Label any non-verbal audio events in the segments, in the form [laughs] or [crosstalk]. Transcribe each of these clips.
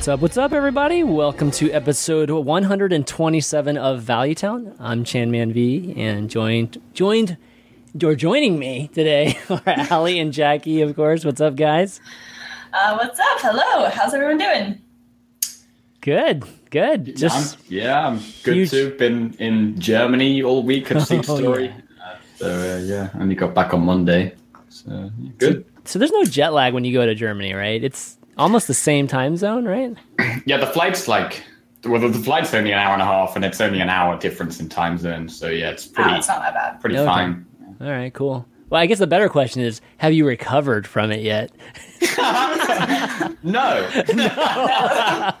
What's up? What's up, everybody? Welcome to episode 127 of Valuetown. I'm Chanman V, and joined joined you're joining me today [laughs] are Ali and Jackie, of course. What's up, guys? Uh, what's up? Hello. How's everyone doing? Good, good. Just I'm, yeah, I'm good huge... too. Been in Germany all week at Seat [laughs] oh, Story. Yeah. Uh, so uh, yeah, only got back on Monday. So good. So, so there's no jet lag when you go to Germany, right? It's almost the same time zone, right? yeah, the flight's like well, the flight's only an hour and a half, and it's only an hour difference in time zone. So yeah, it's pretty. Oh, it's not that bad. Pretty okay. fine. All right, cool. Well, I guess the better question is, have you recovered from it yet? [laughs] no. [laughs] [laughs] no.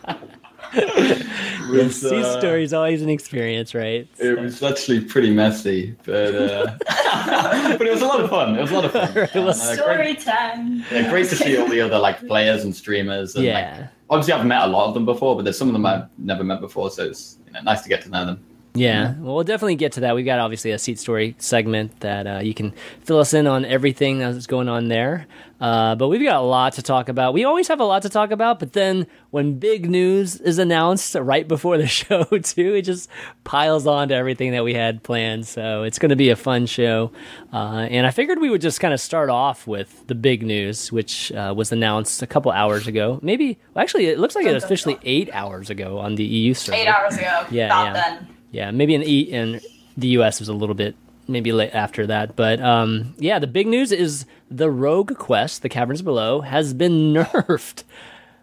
Was, Seat uh, story is always an experience, right? It so. was actually pretty messy, but uh, [laughs] but it was a lot of fun. It was a lot of fun. [laughs] it was uh, story great, time. Yeah, great to see all the other like players and streamers. And, yeah. Like, obviously, I've met a lot of them before, but there's some of them I've never met before, so it's you know, nice to get to know them. Yeah, well, we'll definitely get to that. We've got obviously a seat story segment that uh, you can fill us in on everything that's going on there. Uh, but we've got a lot to talk about. We always have a lot to talk about, but then when big news is announced right before the [laughs] show, too, it just piles on to everything that we had planned. So it's going to be a fun show. Uh, and I figured we would just kind of start off with the big news, which uh, was announced a couple hours ago. Maybe, well, actually, it looks like it was officially eight hours ago on the EU server. Eight hours ago. Yeah, yeah. Then. Yeah, maybe in the in the U.S. was a little bit maybe late after that, but um, yeah, the big news is the Rogue Quest, the Caverns Below, has been [laughs] nerfed.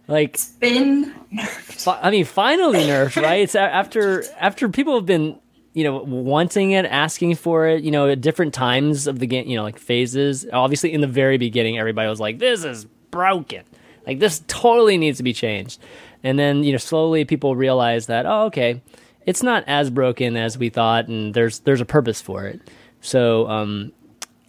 Like it's been nerfed. I mean, finally nerfed, right? It's after after people have been you know wanting it, asking for it, you know, at different times of the game, you know, like phases. Obviously, in the very beginning, everybody was like, "This is broken." Like this totally needs to be changed. And then, you know, slowly people realize that, oh, okay, it's not as broken as we thought, and there's there's a purpose for it. So um,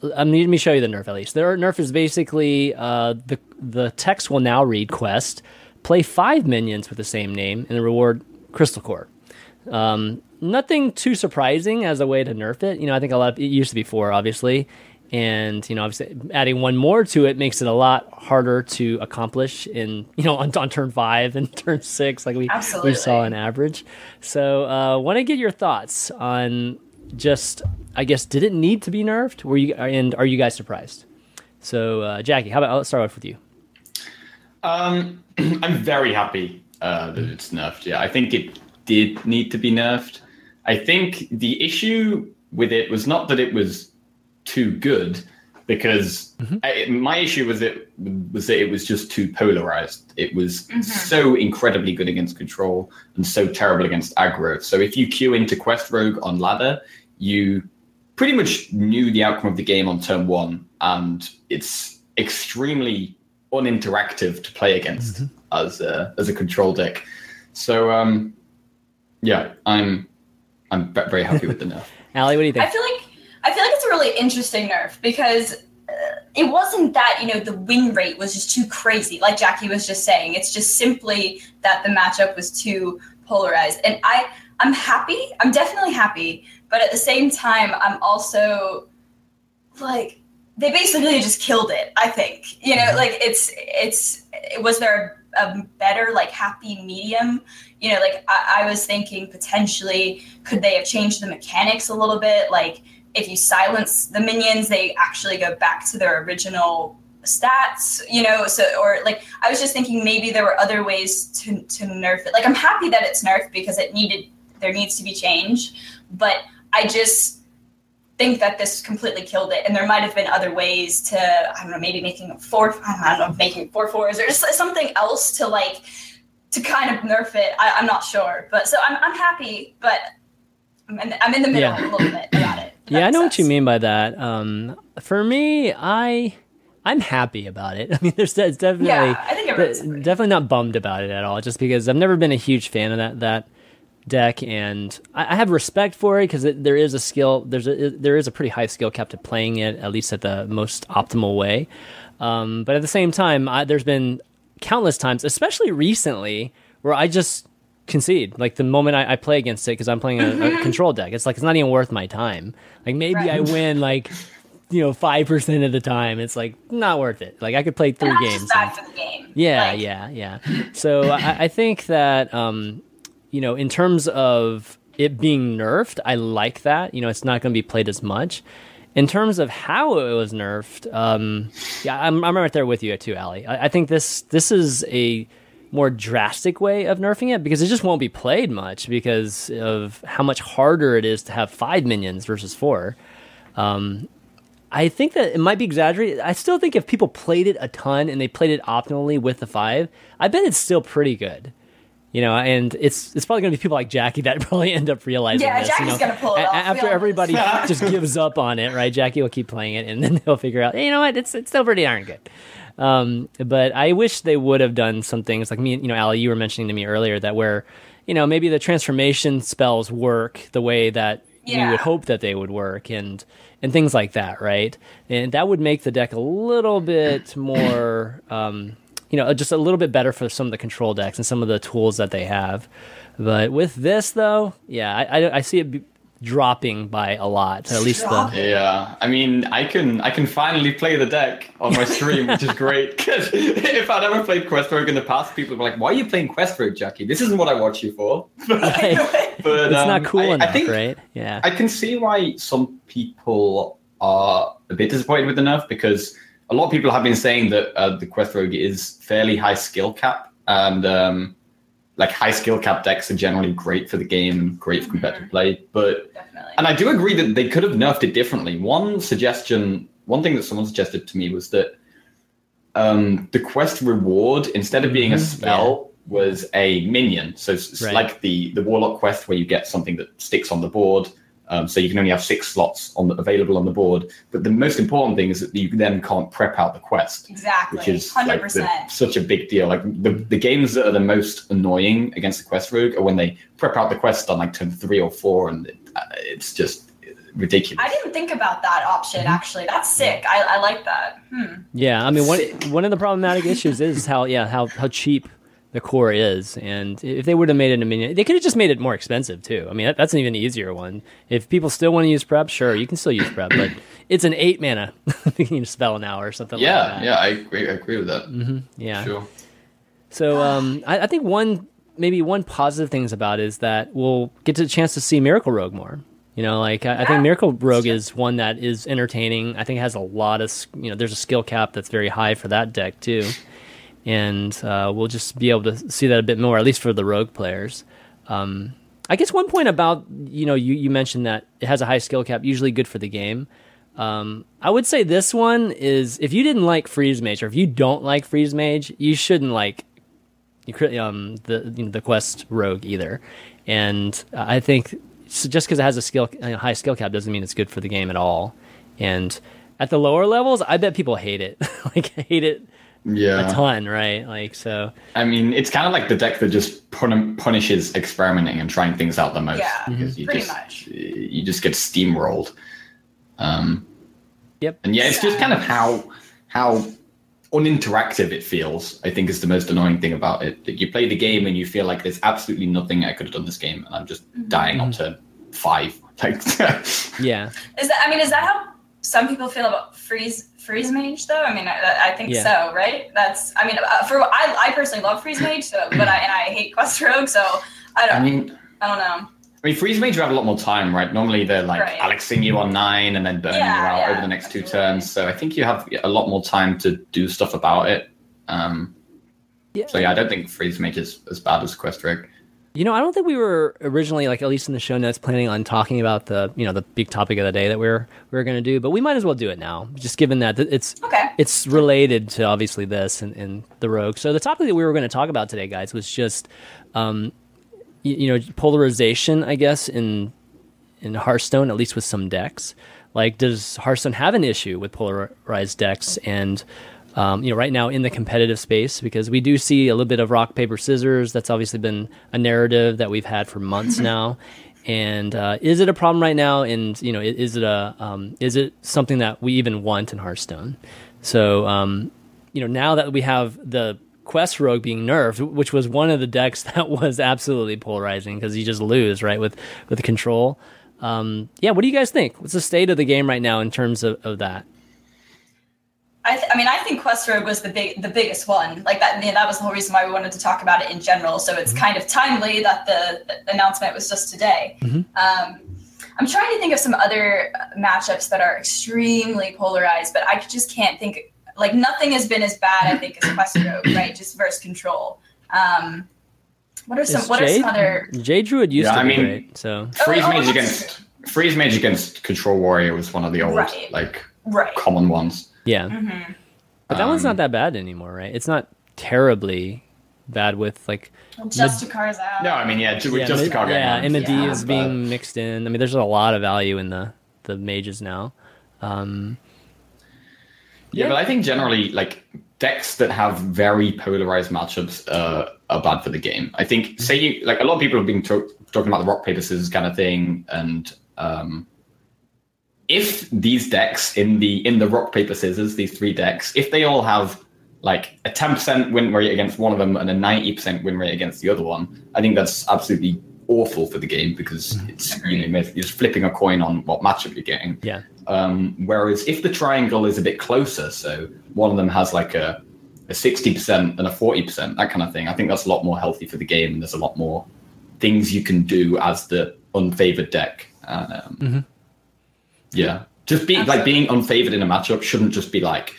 let me show you the nerf at least. Their nerf is basically uh, the the text will now read quest play five minions with the same name and the reward crystal core. Um, nothing too surprising as a way to nerf it. You know, I think a lot of, it used to be four, obviously, and you know obviously adding one more to it makes it a lot harder to accomplish in you know [laughs] on, on turn five and [laughs] turn six like we, we saw on average. So uh want to get your thoughts on just i guess did it need to be nerfed? Were you and are you guys surprised? So uh jackie how about i'll start off with you. Um [clears throat] i'm very happy uh that it's nerfed. Yeah i think it did need to be nerfed. I think the issue with it was not that it was too good because mm-hmm. I, my issue was it was that it was just too polarized. It was mm-hmm. so incredibly good against control and so terrible against aggro. So if you queue into Quest Rogue on ladder, you pretty much knew the outcome of the game on turn one, and it's extremely uninteractive to play against mm-hmm. as a, as a control deck. So um, yeah, I'm I'm very happy [laughs] with the nerf. Ali, what do you think? I feel like I feel like it's a really interesting nerf because uh, it wasn't that you know the win rate was just too crazy, like Jackie was just saying. It's just simply that the matchup was too polarized, and I I'm happy. I'm definitely happy, but at the same time, I'm also like they basically just killed it. I think you know, mm-hmm. like it's it's was there a better like happy medium you know like I, I was thinking potentially could they have changed the mechanics a little bit like if you silence the minions, they actually go back to their original stats, you know, so or like I was just thinking maybe there were other ways to to nerf it. Like I'm happy that it's nerfed because it needed there needs to be change, but I just think that this completely killed it and there might have been other ways to I don't know, maybe making a four I don't know, making four fours or just something else to like to kind of nerf it. I, am not sure. But so I'm I'm happy, but I'm in, I'm in the middle yeah. a little bit about it yeah, I know sense. what you mean by that. Um, for me, I I'm happy about it. [laughs] I mean, there's it's definitely Yeah, I think everyone's definitely not bummed about it at all. Just because I've never been a huge fan of that that deck, and I, I have respect for it because there is a skill. There's a there is a pretty high skill cap to playing it at least at the most optimal way. Um, but at the same time, I, there's been countless times, especially recently, where I just concede. Like the moment I, I play against it because I'm playing a, a control deck, it's like it's not even worth my time. Like maybe Right. I win like you know five percent of the time. It's like not worth it. Like I could play three games. and- game. yeah, Like, yeah, yeah. So I, I think that um, you know, in terms of it being nerfed, I like that. You know, it's not going to be played as much. In terms of how it was nerfed, um, yeah, I'm, I'm right there with you too, Ali. I, I think this this is a more drastic way of nerfing it because it just won't be played much because of how much harder it is to have five minions versus four. Um, I think that it might be exaggerated. I still think if people played it a ton and they played it optimally with the five, I bet it's still pretty good. You know, and it's it's probably going to be people like Jackie [laughs] that probably end up realizing Yeah, this. Jackie's you know, gonna pull it A- off. After all everybody [laughs] just gives up on it, right? Jackie will keep playing it, and then [laughs] they'll figure out, hey, you know what, it's it's still pretty darn good. Um, but I wish they would have done some things like me. You know, Ali, you were mentioning to me earlier that where you know maybe the transformation spells work the way that we Yeah. would hope that they would work, and and things like that, right? And that would make the deck a little bit [clears throat] more, um, you know, just a little bit better for some of the control decks and some of the tools that they have. But with this, though, yeah, I, I, I see it dropping by a lot. At least the Yeah, I mean, I can I can finally play the deck on my stream, which is great. [laughs] Because if I'd ever played Quest Rogue in the past, people would be like, "Why are you playing Quest Rogue, Jackie? This isn't what I watch you for." [laughs] but it's not um, cool I, enough, I think right? Yeah, I can see why some people are a bit disappointed with the nerf because a lot of people have been saying that uh, the Quest Rogue is fairly high skill cap, and um, like high skill cap decks are generally great for the game, great for competitive play. But Definitely. and I do agree that they could have nerfed it differently. One suggestion, one thing that someone suggested to me was that um, the quest reward, instead of being a Mhm, spell, was a minion. So it's it's Right. like the the warlock quest where you get something that sticks on the board. Um, so you can only have six slots on the, available on the board. But the most important thing is that you then can't prep out the quest exactly. which is Hundred like the, such a big deal. Like the, the games that are the most annoying against the quest rogue are when they prep out the quest on like turn three or four, and it, uh, it's just ridiculous. I didn't think about that option Mm-hmm. actually. That's sick. I, I like that. Hmm. yeah. I mean, one one of the problematic issues is how yeah how how cheap the core is, and if they would have made it a minion, they could have just made it more expensive too. I mean, that, that's an even easier one. If people still want to use prep, sure, you can still use prep, but it's an eight mana [laughs] you can spell now or something. like yeah, that. yeah, I agree. I agree with that. yeah. Sure. So um, I, I think one maybe one positive things about it is that we'll get to the chance to see Miracle Rogue more. You know, like I, I think Miracle Rogue is one that is entertaining. I think it has a lot of you know. There's a skill cap that's very high for that deck too, and uh, we'll just be able to see that a bit more, at least for the Rogue players. Um, I guess one point about you know you, you mentioned that it has a high skill cap, usually good for the game. Um, I would say this one is if you didn't like Freeze Mage or if you don't like Freeze Mage, you shouldn't like um the you know, the quest rogue either and uh, i think so just because it has a skill a high skill cap doesn't mean it's good for the game at all and at the lower levels i bet people hate it [laughs] like hate it Yeah. a ton right like so I mean, it's kind of like the deck that just pun- punishes experimenting and trying things out the most. Yeah, because you pretty just, much. You just get steamrolled. Um, yep And yeah, it's just kind of how how uninteractive it feels. I think is the most annoying thing about it. That you play the game and you feel like there's absolutely nothing I could have done this game, and I'm just dying on turn five. [laughs] Like, [laughs] yeah Is that? I mean, is that how some people feel about freeze freeze mage? Though I mean, I, I think Yeah. so, right? That's. I mean, uh, for I, I personally love freeze mage, so but I and I hate quest rogue, so I don't. I I, don't know. I mean, freeze mage you have a lot more time, right? Normally they're like Right. Alexing you on nine and then burning Yeah, you out yeah, over the next two turns. So I think you have a lot more time to do stuff about it. Um, Yeah. So yeah, I don't think freeze mage is as bad as quest rogue. You know i don't think we were originally like at least in the show notes planning on talking about the you know the big topic of the day that we are we are going to do but we might as well do it now just given that it's Okay. it's related to obviously this and, and the rogue. So the topic that we were going to talk about today, guys, was just um, you, you know polarization, I guess in in Hearthstone, at least with some decks. like does Hearthstone have an issue with polarized decks and um, you know right now in the competitive space because we do see a little bit of rock paper scissors that's obviously been a narrative that we've had for months [laughs] now and uh, is it a problem right now and you know is it a um, is it something that we even want in Hearthstone so um, you know now that we have the Quest Rogue being nerfed, which was one of the decks [laughs] that was absolutely polarizing because you just lose right with with control. Um, yeah, what do you guys think? What's the state of the game right now in terms of, of that? I, th- I mean, I think Quest Rogue was the big, the biggest one. Like that, I mean, that was the whole reason why we wanted to talk about it in general. So it's mm-hmm. kind of timely that the, the, announcement was just today. Mm-hmm. Um, I'm trying to think of some other matchups that are extremely polarized, but I just can't think. Like nothing has been as bad, I think, as Quest [coughs] Rogue, right? Just versus control. Um, what are some? Is what Jade, are some other? Jade Druid used yeah, to I be mean, great. So freeze oh, oh, mage against freeze mage against control warrior was one of the old right. like right. common ones. Yeah, mm-hmm. but that um, one's not that bad anymore, right? It's not terribly bad with like just a Justicar's out. No, I mean yeah, with yeah, Justicar. Yeah, MD yeah, is being mixed in. I mean, there's a lot of value in the the mages now. Um, yeah, yeah, but I think generally like decks that have very polarized matchups uh, are bad for the game. I think, say you like a lot of people have been to- talking about the rock paper scissors kind of thing, and um, if these decks in the in the rock paper scissors, these three decks, if they all have like a ten percent win rate against one of them and a ninety percent win rate against the other one, I think that's absolutely awful for the game because mm-hmm. it's you know you're just flipping a coin on what matchup you're getting. Yeah. Um, whereas if the triangle is a bit closer, so one of them has like a a sixty percent and a forty percent, that kind of thing, I think that's a lot more healthy for the game, and there's a lot more things you can do as the unfavored deck. Um, mm-hmm. Yeah, just be Absolutely. like being unfavored in a matchup shouldn't just be like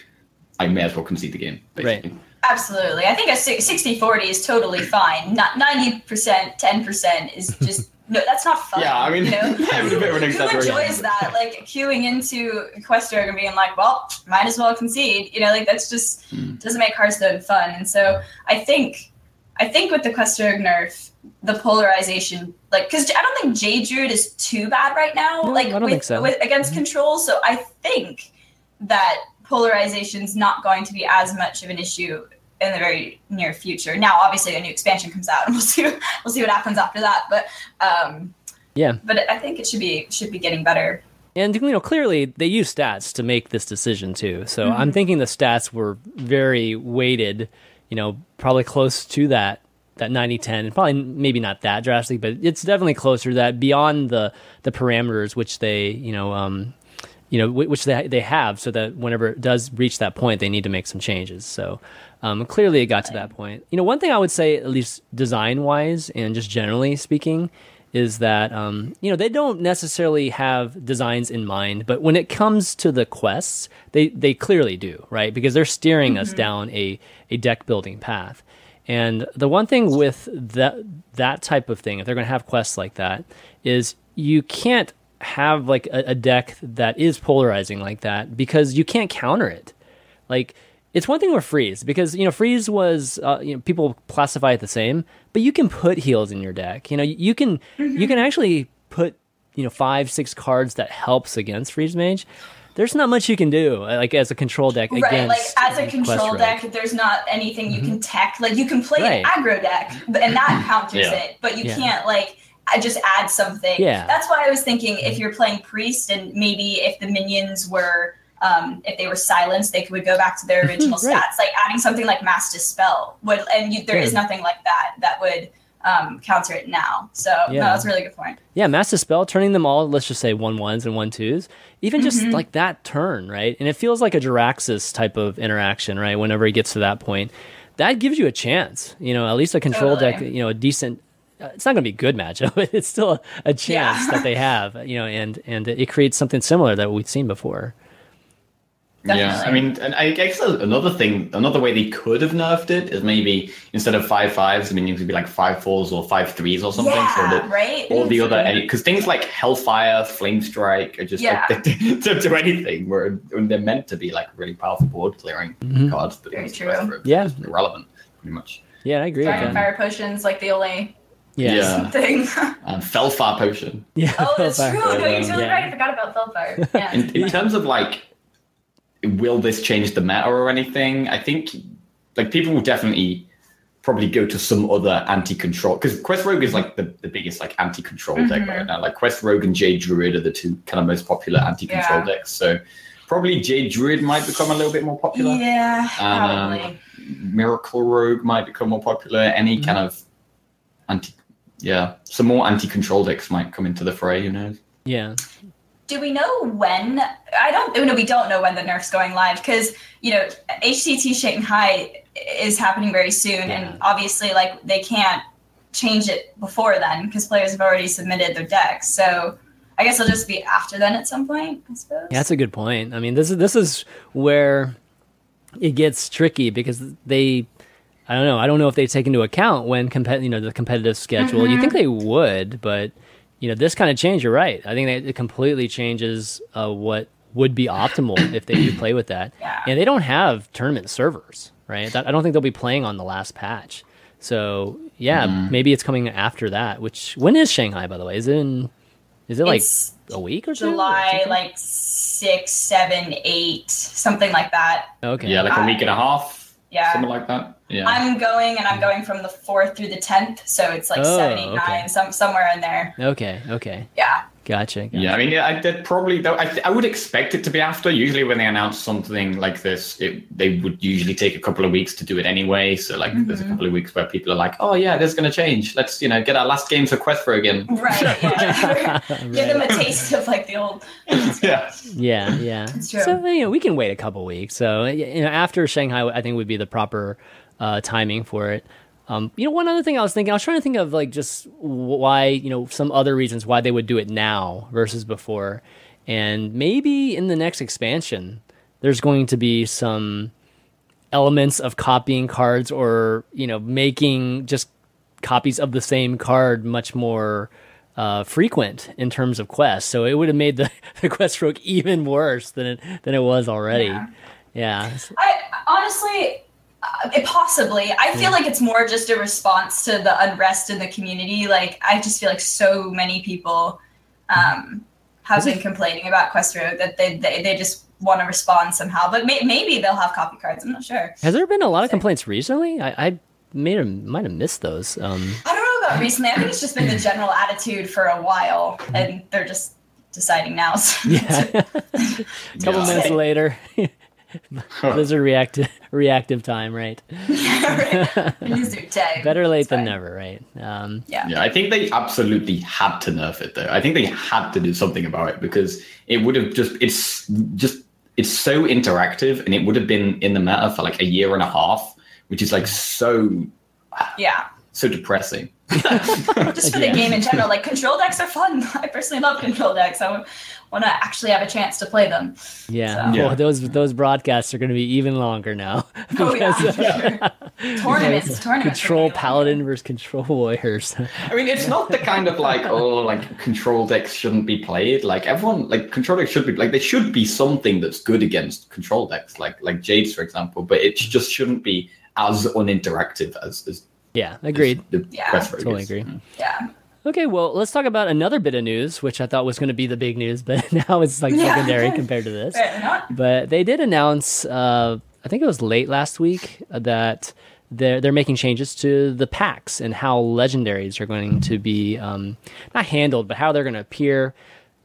I may as well concede the game. Basically. Right. Absolutely. I think a 60 40 is totally fine. Not 90%, 10% is just [laughs] no, that's not fun. Yeah, I mean, you know? [laughs] yeah, a bit of an Who enjoys that? Like queuing into Quest Rogue and being like, well, might as well concede. You know, like that's just mm. doesn't make Hearthstone fun. And so I think, I think with the Quest Rogue nerf, the polarization, like, because I don't think Jade Druid is too bad right now. No, like, I don't with, think so. with against mm-hmm. control. So I think that polarization is not going to be as much of an issue in the very near future. Now, obviously, a new expansion comes out, and we'll [laughs] see we'll see what happens after that. But um, yeah, but I think it should be should be getting better. And you know, clearly they use stats to make this decision too. So mm-hmm. I'm thinking the stats were very weighted. You know, probably close to that that 90-10 and probably maybe not that drastic but it's definitely closer to that beyond the the parameters which they you know um, you know, which they they have, so that whenever it does reach that point, they need to make some changes. So um, clearly, it got to that point. You know, one thing I would say, at least design wise and just generally speaking, is that um, you know they don't necessarily have designs in mind, but when it comes to the quests, they they clearly do, right? Because they're steering mm-hmm. us down a a deck building path. And the one thing with that that type of thing, if they're going to have quests like that, is you can't have like a, a, deck that is polarizing like that because you can't counter it. Like it's one thing with freeze because you know freeze was uh, you know people classify it the same, but you can put heals in your deck. You know you can mm-hmm. you can actually put you know five six cards that helps against freeze mage. There's not much you can do uh, like as a control deck right, against like as a control deck. There's not anything you mm-hmm. can tech. Like you can play right. an aggro deck, and that [clears throat] counters yeah. it, but you yeah. can't like just add something. Yeah. That's why I was thinking if you're playing priest and maybe if the minions were um, if they were silenced, they would go back to their original right. stats. Like adding something like mass dispel would, and you, there yeah. is nothing like that that would um, counter it now. So yeah. no, that's a really good point. Yeah, mass dispel, turning them all, let's just say one ones and one twos, even just mm-hmm. like that turn, right? And it feels like a Jaraxxus type of interaction, right? Whenever he gets to that point, that gives you a chance. You know, at least a control totally. deck, you know, a decent uh, it's not going to be a good matchup, [laughs] but it's still a, a chance yeah. that they have, you know, and and it creates something similar that we've seen before. Definitely. Yeah, I mean, and I guess another thing, another way they could have nerfed it is maybe instead of five fives, I mean, it could be like five fours or five threes or something. Yeah, so that right. All the other because things like Hellfire, Flame Strike are just yeah. like [laughs] to do anything where they're meant to be like really powerful board clearing mm-hmm. cards, but Very true. yeah, irrelevant pretty much. Yeah, I agree. Fire potions, like the only Yeah. Yeah. [laughs] something. Um, Felfire potion. Yeah. oh, that's Felfire. true. No, you're totally Yeah. right. I forgot about Felfire. Yeah. [laughs] In, in terms of like, will this change the meta or anything? I think like people will definitely probably go to some other anti-control because Quest Rogue is like the, the biggest like anti-control deck Mhm. right now. Like Quest Rogue and Jade Druid are the two kind of most popular anti-control Yeah. decks. So probably Jade Druid might become a little bit more popular. Yeah, Um, probably. Miracle Rogue might become more popular. Any Mhm. kind of anti, yeah, some more anti-control decks might come into the fray. You know. Yeah. Do we know when? I don't. No, we don't know when the nerf's going live because you know HCT Shanghai is happening very soon, Yeah. and obviously, like they can't change it before then because players have already submitted their decks. So I guess it'll just be after then at some point. I suppose. Yeah, that's a good point. I mean, this is this is where it gets tricky because they, I don't know, I don't know if they take into account when compet, you know, the competitive schedule. You mm-hmm. think they would, but you know, this kind of change. You're right. I think that it completely changes uh, what would be optimal [coughs] if they do play with that. Yeah. And they don't have tournament servers, right? That, I don't think they'll be playing on the last patch. So yeah, maybe it's coming after that. Which when is Shanghai, by the way? Is it in? Is it like It's a week or so? July, like six, seven, eight, something like that. okay. Yeah, like a week and a half, Yeah. something like that. Yeah. I'm going and I'm going from the fourth through the tenth, so it's like Oh, seven, eight, okay. some somewhere in there. Okay. Okay. Yeah. Gotcha. gotcha. Yeah, I mean, yeah, I did probably. Though I, th- I would expect it to be after. Usually, when they announce something like this, it, they would usually take a couple of weeks to do it anyway. So, like, there's a Mm-hmm. couple of weeks where people are like, "Oh yeah, this is going to change. Let's, you know, get our last games for Quest for again." Right. Yeah. [laughs] Give them a taste of like the old. [laughs] yeah, Yeah, yeah. It's true. So you know, we can wait a couple weeks. So you know, after Shanghai, I think would be the proper uh, timing for it. Um, you know, one other thing I was thinking, I was trying to think of like just why, you know, some other reasons why they would do it now versus before, and maybe in the next expansion, there's going to be some elements of copying cards or you know making just copies of the same card much more uh, frequent in terms of quests. So it would have made the, [laughs] the Quest Rogue even worse than it than it was already. Yeah. Yeah. I honestly, it possibly. I feel like it's more just a response to the unrest in the community. Like I just feel like so many people um, have been complaining about Quest Rogue that they they, they just want to respond somehow. But may, maybe they'll have copy cards. I'm not sure. Has there been a lot of complaints recently? I, I may have might have missed those. Um, I don't know about recently. I think it's just been the [clears throat] general attitude for a while, and they're just deciding now. So [laughs] yeah. a [laughs] couple Yeah. minutes later, [laughs] Blizzard reactive reactive time, right? Use their tag. Better late It's than fine. never, right? Um, Yeah. yeah. I think they absolutely had to nerf it, though. I think they had to do something about it because it would have just. It's just. It's so interactive, and it would have been in the meta for like a year and a half, which is like so Yeah. so depressing. [laughs] just for [laughs] Yeah. the game in general. Like control decks are fun. [laughs] I personally love control decks. I want to actually have a chance to play them. yeah. So- Yeah. Well, those those broadcasts are going to be even longer now. [laughs] Oh yeah, because, for sure. [laughs] tournaments, tournaments. control paladin versus control warriors. I mean, it's not the kind of like, [laughs] oh, like control decks shouldn't be played. Like everyone, like control decks should be like there should be something that's good against control decks, like like Jade's, for example. But it mm-hmm. just shouldn't be as uninteractive as, as yeah, agreed. the Yeah. Totally is. agree. Mm. Yeah. Okay, well, let's talk about another bit of news, which I thought was going to be the big news, [laughs] but now it's like Yeah. secondary [laughs] compared to this. But they did announce, uh, I think it was late last week, uh, that they're they're making changes to the packs and how legendaries are going to be um, not handled, but how they're going to appear.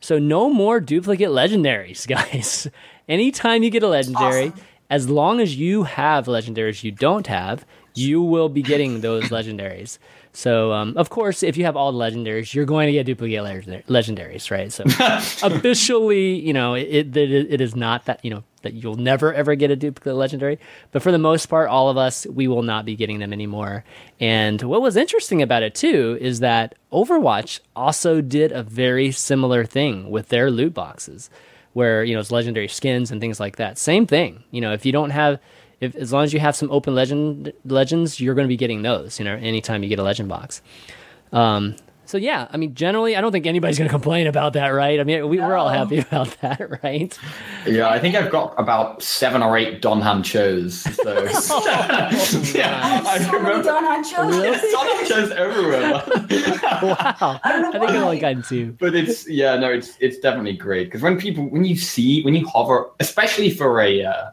So no more duplicate legendaries, [laughs] guys. Anytime you get a legendary, awesome. as long as you have legendaries you don't have, you will be getting those legendaries. So, um, of course, if you have all the legendaries, you're going to get duplicate legendaries, right? So, [laughs] officially, you know, it, it it is not that you know that you'll never ever get a duplicate legendary, but for the most part, all of us we will not be getting them anymore. And what was interesting about it too is that Overwatch also did a very similar thing with their loot boxes, where you know it's legendary skins and things like that. Same thing, you know, if you don't have if as long as you have some open legend legends, you're going to be getting those. You know, anytime you get a legend box. Um, so yeah, I mean, generally, I don't think anybody's going to complain about that, right? I mean, we, we're all happy [laughs] about that, right? Yeah, I think I've got about seven or eight Don Han'Chos. So [laughs] [laughs] yeah, I so many remember Don Han'Chos. Don Han'Chos everywhere. Wow, I don't know I think I've only why. gotten two. but it's yeah, no, it's it's definitely great because when people when you see when you hover, especially for a uh,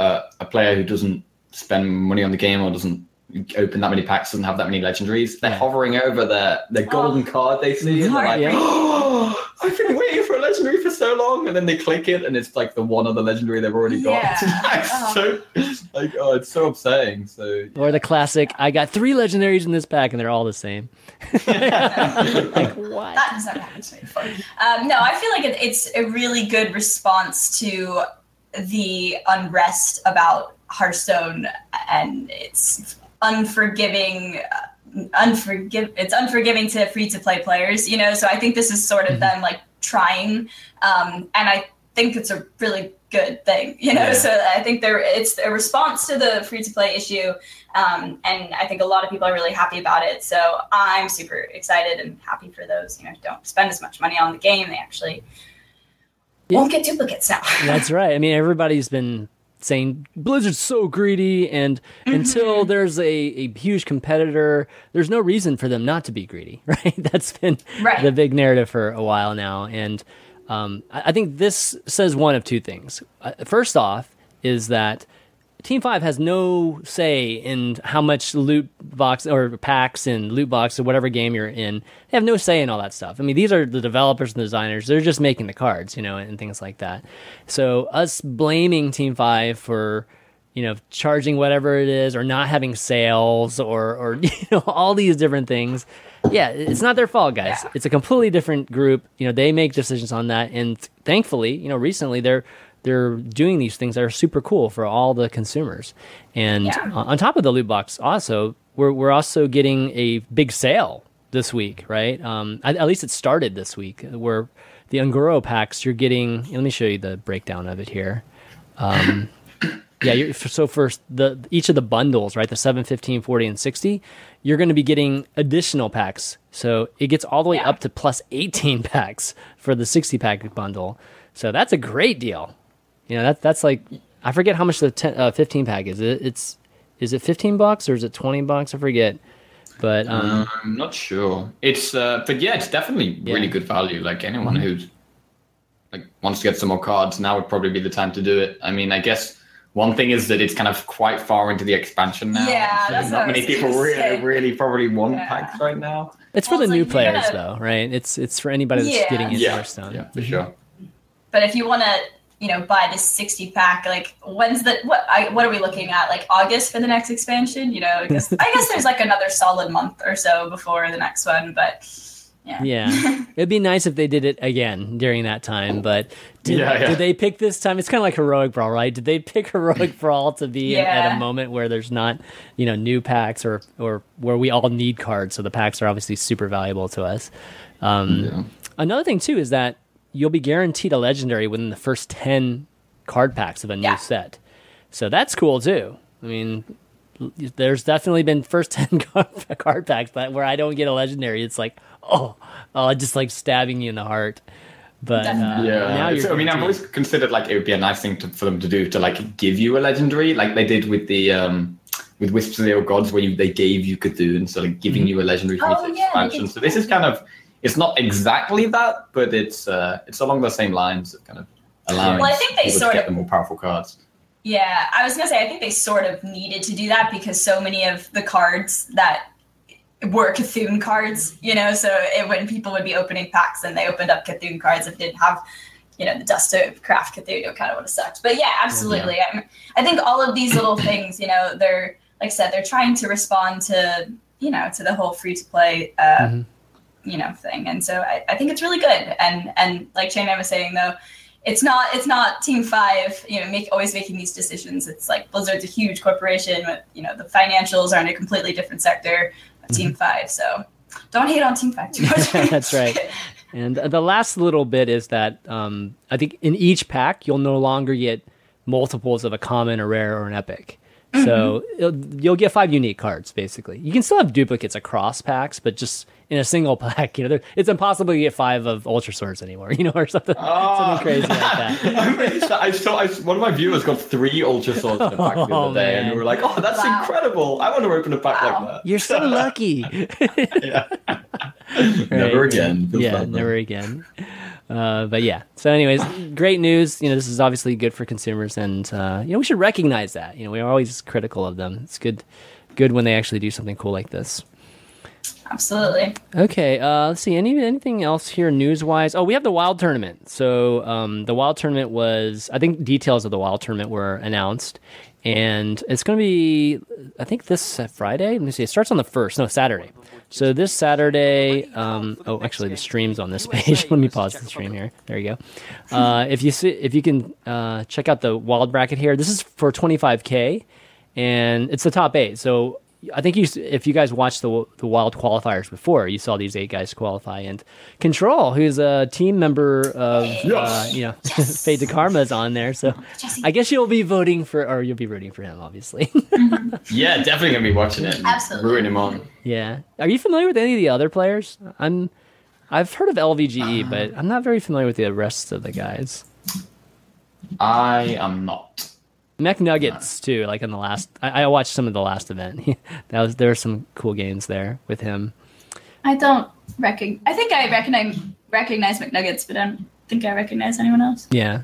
uh, a player who doesn't spend money on the game or doesn't open that many packs, doesn't have that many legendaries, they're Yeah. hovering over their their golden card they see, and they're like, Yeah. oh, [gasps] I've been waiting for a legendary for so long, and then they click it, and it's like the one other legendary they've already got. Yeah. [laughs] It's Oh. so like oh, it's so upsetting. So Or the classic, I got three legendaries in this pack, and they're all the same. [laughs] like what? That has never happened to me. Um, no, I feel like it, it's a really good response to the unrest about Hearthstone and its unforgiving. Unforgive it's unforgiving to free to play players you know so i think this is sort of them like trying um and i think it's a really good thing you know Yeah. so i think there it's a response to the free to play issue um, and I think a lot of people are really happy about it. So I'm super excited and happy for those you know don't spend as much money on the game. They actually. Won't get duplicates now. [laughs] That's right. I mean, everybody's been saying Blizzard's so greedy, and until there's a, a huge competitor, there's no reason for them not to be greedy, [laughs] right? That's been Right. the big narrative for a while now. And um, I, I think this says one of two things. Uh, first off, is that Team Five has no say in how much loot box or packs and loot box or whatever game you're in. They have no say in all that stuff. I mean, these are the developers and designers. They're just making the cards, you know, and things like that. So us blaming Team Five for you know charging whatever it is or not having sales or or [laughs] you know all these different things. Yeah, it's not their fault, guys. Yeah. It's a completely different group. You know, they make decisions on that, and thankfully, you know, recently they're they're doing these things that are super cool for all the consumers. And Yeah. on top of the loot box, also we're we're also getting a big sale this week, right? Um, at, at least it started this week. Where the Un'Goro packs, you're getting. Let me show you the breakdown of it here. Um, [coughs] yeah, you're, so for the each of the bundles, right, the 7, 15, 40, and 60, you're going to be getting additional packs. So it gets all the way Yeah. up to plus 18 [laughs] packs for the 60 pack bundle. So that's a great deal. You know, that that's like I forget how much the 10, uh, 15 pack is. It, it's is it 15 bucks or is it 20 bucks? I forget. But um, I'm not sure. It's uh, but yeah, it's definitely really good value. Like anyone Mm-hmm. who's like wants to get some more cards, now would probably be the time to do it. I mean, I guess one thing is that it's kind of quite far into the expansion now. Yeah, so that's not I many people really, say. really probably want Yeah. packs right now. it's for Well, the new like players gonna- though, right? It's it's for anybody that's Yeah. getting into Yeah, Hearthstone. yeah, for sure. But if you want to, you know, buy this 60 pack, like when's the what? I, what are we looking at? Like August for the next expansion? You know, I guess, [laughs] I guess there's like another solid month or so before the next one. But yeah, Yeah, [laughs] it'd be nice if they did it again during that time. But did, Yeah, yeah. did they pick this time? It's kind of like heroic brawl, right? Did they pick heroic [laughs] brawl to be in- at a moment where there's not, you know, new packs or or where we all need cards? So the packs are obviously super valuable to us. Um, Yeah. Another thing too is that you'll be guaranteed a legendary within the first ten card packs of a new Yeah. set. So that's cool too. I mean, there's definitely been first [laughs] ten card, card packs that where I don't get a legendary. It's like, oh, oh, just like stabbing you in the heart. But uh, Yeah, now you're. I mean, I've always considered like it would be a nice thing to, for them to do to like give you a legendary, like they did with the um with Whispers of the Old Gods, where you, they gave you C'Thun, so like giving you a legendary from Oh, each yeah, expansion. So this is kind of it's not exactly that, but it's uh it's along the same lines of kind of allowing Well, I think they people sort to get of- the more powerful cards. Yeah, I was gonna say I think they sort of needed to do that because so many of the cards that were C'Thun cards, you know, so it, when people would be opening packs and they opened up C'Thun cards and didn't have, you know, the dust to craft C'Thun, kind of would have sucked. But yeah, absolutely. I, I think all of these little things, you know, they're like I said, they're trying to respond to you know to the whole free to play. Uh, Mhm. You know, thing, and so I, I think it's really good. And and like Shane was saying though, it's not it's not team five you know make always making these decisions it's like blizzard's a huge corporation but you know the financials are in a completely different sector of team five so don't hate on team five too much [laughs] That's right. [laughs] And the last little bit is that um, I think in each pack you'll no longer get multiples of a common, a rare, or an epic. So it'll- you'll get five unique cards basically. You can still have duplicates across packs, but just in a single [laughs] pack, you know, there- it's impossible to get five of Ultrasaurs anymore, [laughs] you know, or something, something crazy like that. [laughs] I, mean, I saw I, one of my viewers got three Ultrasaurs in a pack the Oh, other day, and man. we were like, "Oh, that's Wow. incredible! I want to open a pack Wow. like that." You're so lucky. Never Right. again. Feels yeah, bad, though. never again. Uh, but yeah. So, anyways, great news. You know, this is obviously good for consumers, and uh, you know, we should recognize that. You know, we're always critical of them. It's good, good when they actually do something cool like this. Absolutely. Okay, uh, let's see. Any anything else here news wise? Oh, we have the Wild tournament. So um, the Wild tournament was, I think, details of the Wild tournament were announced, and it's going to be, I think, this Friday. Let me see. It starts on the first, no Saturday. So this Saturday, um, oh, actually, the stream's on this page. [laughs] Let me pause the stream here. There you go. Uh, if you see, if you can uh, check out the Wild bracket here, this is for 25k, and it's the top eight. So I think you, if you guys watched the the Wild qualifiers before, you saw these eight guys qualify. And Control, who's a team member of, uh, you know, [laughs] Fade2Karma is on there. So Jesse. I guess you'll be voting for, or you'll be rooting for him, obviously. [laughs] Yeah, definitely gonna be watching it. Absolutely. Rooting him on. yeah. Are you familiar with any of the other players? I'm, I've heard of LVGE, but I'm not very familiar with the rest of the guys. I am not. McNuggets too. Like in the last, I, I watched some of the last event. [laughs] that was there were some cool games there with him. I don't recognize. I think I recognize recognize McNuggets, but I don't think I recognize anyone else. Yeah.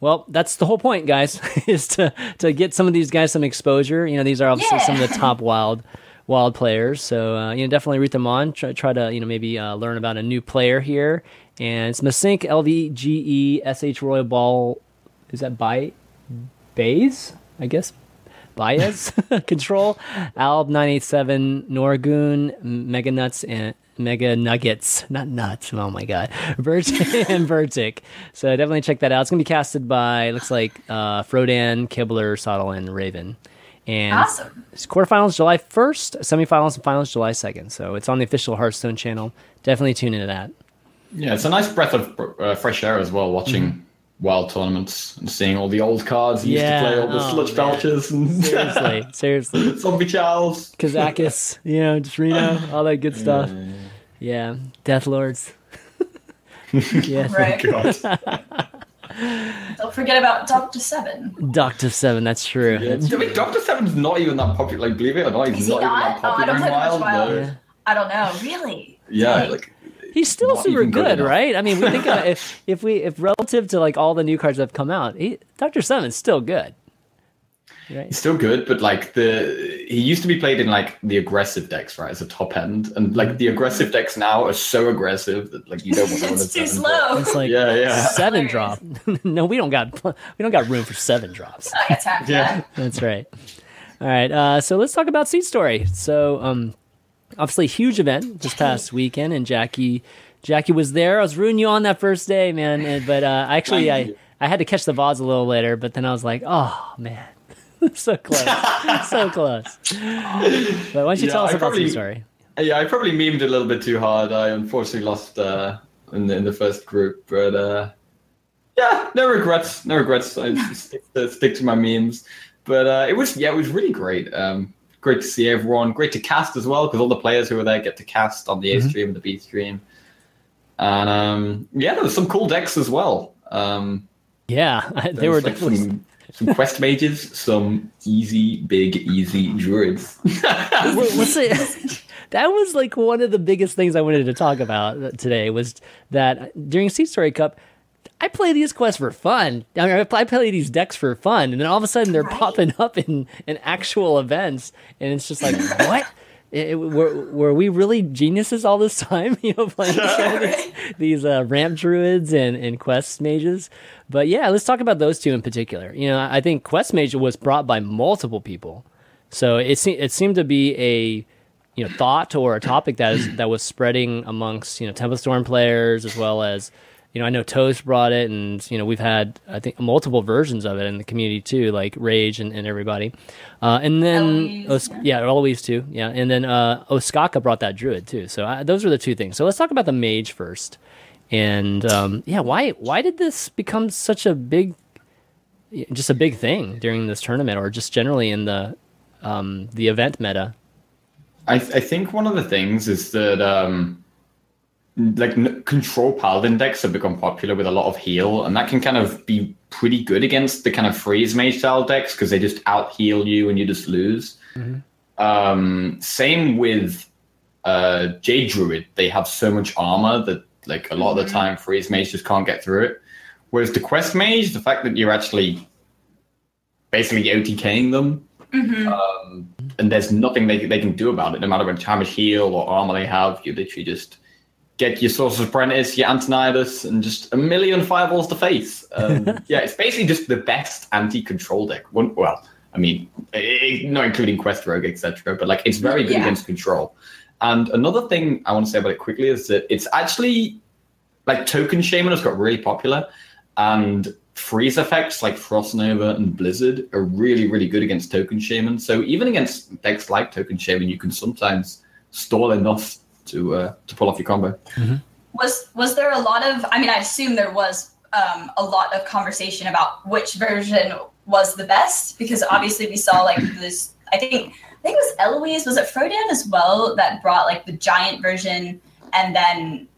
Well, that's the whole point, guys, [laughs] is to to get some of these guys some exposure. You know, these are obviously some of the top wild wild players. So uh, you know, definitely root them on. Try, try to you know maybe uh, learn about a new player here. And it's Masink LVGE SH Royal Ball. Is that by Bays? I guess. Baez [laughs] Control Alb nine eight seven Norgoon Mega Nuts and Mega Nuggets not nuts oh my god [laughs] Vertic and Vertic so definitely check that out it's gonna be casted by looks like uh, Frodan Kibler Sottle and Raven and Awesome. it's quarterfinals July 1st semifinals and finals July 2nd so it's on the official Hearthstone channel definitely tune into that Yeah, it's a nice breath of uh, fresh air as well. Watching wild tournaments and seeing all the old cards you Yeah, used to play, all the oh, sludge man. belchers and seriously [laughs] seriously zombie chows. Kazakus [laughs] you know just Reno all that good stuff yeah Death Lords [laughs] yeah Right. Oh, God. Don't forget about Doctor Seven. Doctor Seven. That's true. Yeah, That's- I mean, Doctor Seven's not even that popular. Like, believe it or not, he's Is he not even not? that Oh, I popular don't in play Wild. Wild. Yeah. I don't know. Really? Yeah, Dang. like He's still Not super good good, right? I mean, we think about [laughs] if if we if relative to like all the new cards that have come out, he, Doctor Seven's still good. Right? he's still good, but like the he used to be played in like the aggressive decks, right, as a top end, and like the aggressive decks now are so aggressive that like you don't [laughs] want to it's too seven slow. It's like Yeah, yeah. seven drop. [laughs] no, we don't got we don't got room for seven drops. I got time for Yeah. that. That's right. All right. Uh, so let's talk about Seat Story. So, um, obviously, huge event this past weekend, and Jackie, Jackie was there. I was rooting you on that first day, man. And, but uh, actually, I, I had to catch the VODs a little later. But then I was like, oh man, [laughs] so close, so close. But why don't you Yeah, tell us I about probably- Story? Yeah, I probably memed a little bit too hard. I unfortunately lost uh, in the in the first group, but uh, yeah, no regrets, no regrets. I [laughs] stick to, stick to my memes, but uh, it was yeah, it was really great. Um, great to see everyone. Great to cast as well because all the players who were there get to cast on the A stream and the B stream, and um, yeah, there was some cool decks as well. Um, Yeah, [laughs] they there were like, definitely. some, some quest mages, some easy, big, easy druids. [laughs] What's it? [laughs] That was like one of the biggest things I wanted to talk about today was that during Seat Story Cup, I play these quests for fun. I mean, I play these decks for fun, and then all of a sudden they're Right. popping [laughs] up in, in actual events, and it's just like, [laughs] what? It- it- were, were we really geniuses all this time? [laughs] You know, playing these, these uh, ramp druids and, and quest mages. But yeah, let's talk about those two in particular. You know, I think quest mage was brought by multiple people. So it se- it seemed to be a you know thought or a topic that is that was spreading amongst you know Temple Storm players as well as you know I know Toast brought it and you know we've had I think multiple versions of it in the community too like Rage and, and everybody. Uh, and then Eloise, Os- yeah. yeah Eloise too yeah. And then uh, Ostkaka brought that Druid too. So I, those are the two things. So let's talk about the Mage first. And um, yeah why why did this become such a big just a big thing during this tournament, or just generally in the um, the event meta. I, I think one of the things is that um, like n- control paladin decks have become popular with a lot of heal, and that can kind of be pretty good against the kind of freeze mage style decks because they just out heal you and you just lose. Um, same with uh, Jade Druid; they have so much armor that like a lot of the time freeze mage just can't get through it. Whereas the quest mage, the fact that you're actually basically OTKing them um, and there's nothing they, they can do about it, no matter how much heal or armor they have. You literally just get your Sorcerer's Apprentice, your Antonidas, and just a million fireballs to face. Um, [laughs] yeah, it's basically just the best anti-control deck. Well, I mean, not including Quest Rogue, etc., but like it's very good Yeah. against control. And another thing I want to say about it quickly is that it's actually like Token Shaman has got really popular, and freeze effects like Frost Nova and Blizzard are really, really good against Token Shaman. So even against decks like Token Shaman, you can sometimes stall enough to uh, to pull off your combo. Was was there a lot of? I mean, I assume there was um, a lot of conversation about which version was the best because obviously we saw like [clears throat] this. I think I think it was Eloise. Was it Frodan as well that brought like the giant version and then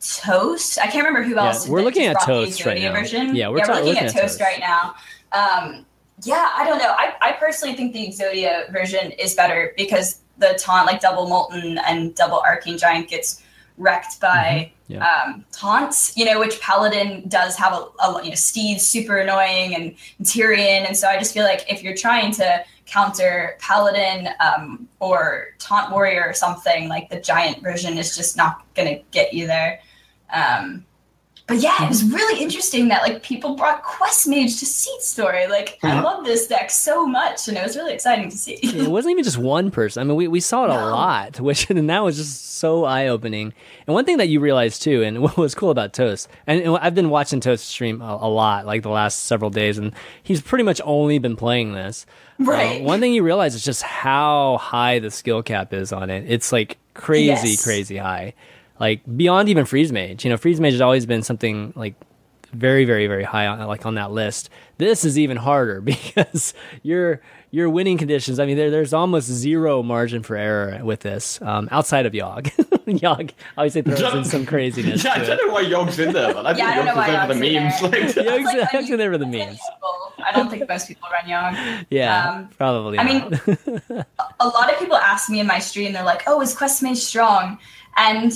Toast? I can't remember who Yeah, else. we're looking at Toast right now. Version. Yeah, we're yeah, we're looking, looking at, at Toast, Toast. right now. Um, yeah, I don't know. I, I personally think the Exodia version is better because the taunt, like double Molten and double Arcane Giant, gets wrecked by Mm-hmm. Yeah. um, taunts. You know, which Paladin does have a, a you know Steed's super annoying and Tirion, and so I just feel like if you're trying to counter Paladin um, or Taunt Warrior or something, like the Giant version is just not gonna get you there. Um, but yeah, it was really interesting that like people brought Quest Mage to Seat Story. Like I Mhm. love this deck so much, and it was really exciting to see. it wasn't even just one person. I mean, we, we saw it a lot, [laughs] which and that was just so eye opening. And one thing that you realize too, and [laughs] what was cool about Toast, and, and I've been watching Toast stream a, a lot, like the last several days, and he's pretty much only been playing this. Uh, Right. one thing you realize is just how high the skill cap is on it. It's like crazy, Yes. crazy high, like beyond even Freeze Mage. You know, Freeze Mage has always been something like very very very high on like on that list this is even harder [laughs] because your your winning conditions i mean there, there's almost zero margin for error with this um, outside of yogg yogg obviously throws in some craziness Yeah, I don't know why Yogg's in there, but I [laughs] think Yeah, I don't know Yogg's why is over the memes. there. Like, [laughs] Yogg's- It's like Yogg's in there for the memes. I don't think most people run Young. yeah Um, probably I not. mean, a lot of people ask me in my stream, they're like, "Oh, is Quest Mage strong?" And